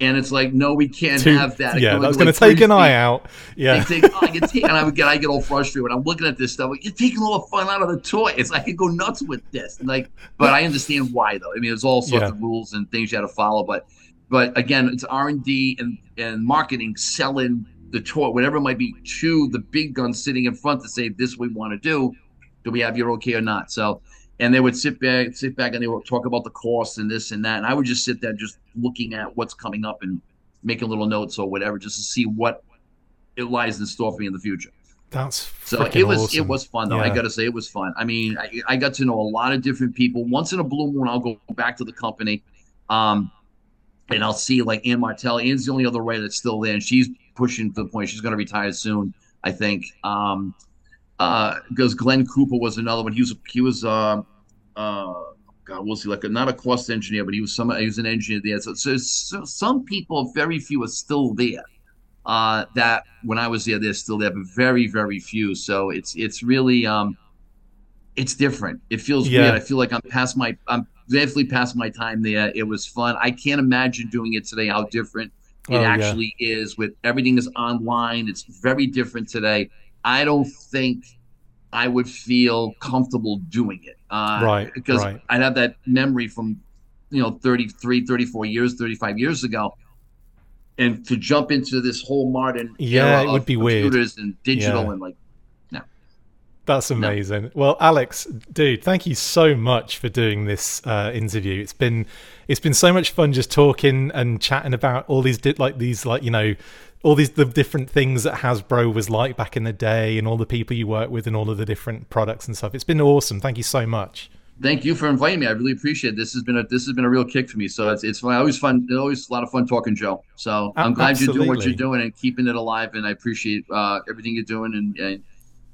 Speaker 3: and it's like, no, we can't
Speaker 2: Two-
Speaker 3: have that. It
Speaker 2: yeah,
Speaker 3: only
Speaker 2: that's going
Speaker 3: like,
Speaker 2: to take an eye out. Yeah,
Speaker 3: take, oh, take, and I would get, I get all frustrated when I'm looking at this stuff. Like, you're taking all the fun out of the toy. It's I could go nuts with this, And, like, but I understand why though. I mean, there's all sorts
Speaker 2: Yeah.
Speaker 3: of rules and things you had to follow, but. but again, it's R and D and and marketing, selling the toy, whatever it might be, to the big guns sitting in front to say this we want to do. Do we have your okay or not? So, and they would sit back, sit back, and they would talk about the cost and this and that, and I would just sit there just looking at what's coming up and making little notes or whatever, just to see what it lies in store for me in the future.
Speaker 2: That's
Speaker 3: So it was
Speaker 2: awesome.
Speaker 3: it was fun though. I got to say it was fun. I mean, I, I got to know a lot of different people. Once in a blue moon, I'll go back to the company, um, and I'll see like Ann Martell. Ann's the only other writer that's still there, and she's pushing to the point she's going to retire soon. I think. Um, uh, because Glenn Cooper was another one. He was he was uh, uh, God, was he like a, not a cost engineer, but he was some he was an engineer there. So, so, so some people, very few, are still there uh, that when I was there, they're still there, but very, very few. So it's it's really um, it's different. It feels
Speaker 2: Yeah.
Speaker 3: weird. I feel like I'm past my I'm definitely past my time there. It was fun. I can't imagine doing it today. How different it
Speaker 2: Oh, yeah.
Speaker 3: actually is. With everything is online, it's very different today. I don't think I would feel comfortable doing it. Uh,
Speaker 2: Right,
Speaker 3: Because
Speaker 2: right.
Speaker 3: I'd have that memory from, you know, 33, 34 years, 35 years ago. And to jump into this whole modern
Speaker 2: Yeah,
Speaker 3: era
Speaker 2: it would be weird.
Speaker 3: computers and digital
Speaker 2: Yeah.
Speaker 3: and like,
Speaker 2: That's amazing. Well, Alex, dude, thank you so much for doing this uh, interview. It's been it's been so much fun just talking and chatting about all these di- like these like you know all these the different things that Hasbro was like back in the day and all the people you work with and all of the different products and stuff. It's been awesome. Thank you so much.
Speaker 3: thank you for inviting me. I really appreciate it. This has been a this has been a real kick for me. So it's it's fun. always fun. It's always a lot of fun talking, Joe. So I'm glad you're doing what you're doing and keeping it alive. And I appreciate uh, everything you're doing. And, and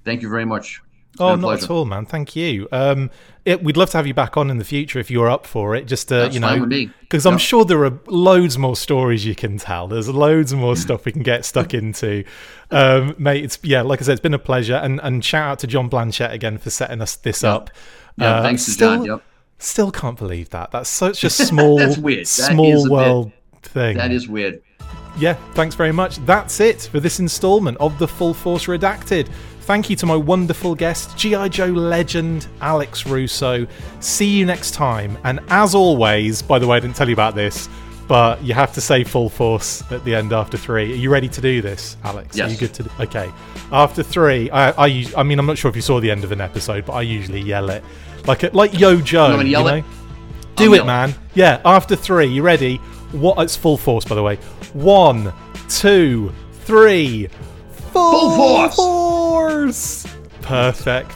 Speaker 3: thank you very much.
Speaker 2: Oh, not
Speaker 3: pleasure.
Speaker 2: at all, man. Thank you. Um, it, we'd love to have you back on in the future if you're up for it. Just uh, you know, because I'm sure there are loads more stories you can tell. There's loads more stuff we can get stuck into, um, mate. It's yeah, like I said, it's been a pleasure. And and shout out to John Blanchett again for setting us this
Speaker 3: Yep.
Speaker 2: up.
Speaker 3: Yeah,
Speaker 2: Uh,
Speaker 3: thanks to
Speaker 2: still,
Speaker 3: John. Yep.
Speaker 2: Still can't believe that. That's such a small,
Speaker 3: That's weird. That
Speaker 2: small
Speaker 3: a bit-
Speaker 2: world thing.
Speaker 3: That is weird.
Speaker 2: Yeah, thanks very much. That's it for this installment of the Full Force Redacted. Thank you to my wonderful guest, G.I. Joe legend Alex Russo. See you next time. And as always, by the way, I didn't tell you about this, but you have to say Full Force at the end after three. Are you ready to do this, Alex? Yes. Are you good to? do- Okay. After three, I, I, I mean, I'm not sure if you saw the end of an episode, but I usually yell it like a, like Yo Joe.
Speaker 3: me to
Speaker 2: you know?
Speaker 3: it?
Speaker 2: Do
Speaker 3: I'll
Speaker 2: it,
Speaker 3: yell it.
Speaker 2: man. Yeah, after three, you ready? What? It's full force, by the way. One, two, three. Full,
Speaker 3: force!
Speaker 2: force! Perfect.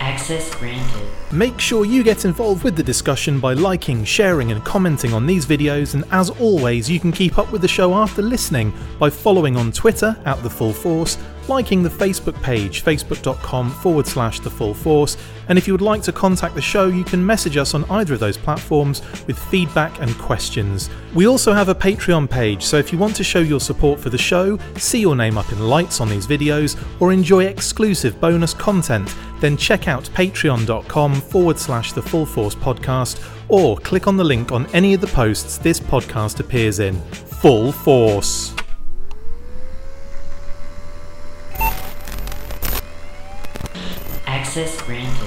Speaker 1: Access granted.
Speaker 2: Make sure you get involved with the discussion by liking, sharing, and commenting on these videos. And as always, you can keep up with the show after listening by following on Twitter at The Full Force, liking the Facebook page, facebook.com forward slash The Full Force. And if you would like to contact the show, you can message us on either of those platforms with feedback and questions. We also have a Patreon page, so if you want to show your support for the show, see your name up in lights on these videos, or enjoy exclusive bonus content, then check out patreon.com forward slash the Full Force podcast, or click on the link on any of the posts this podcast appears in. Full Force.
Speaker 1: Access granted.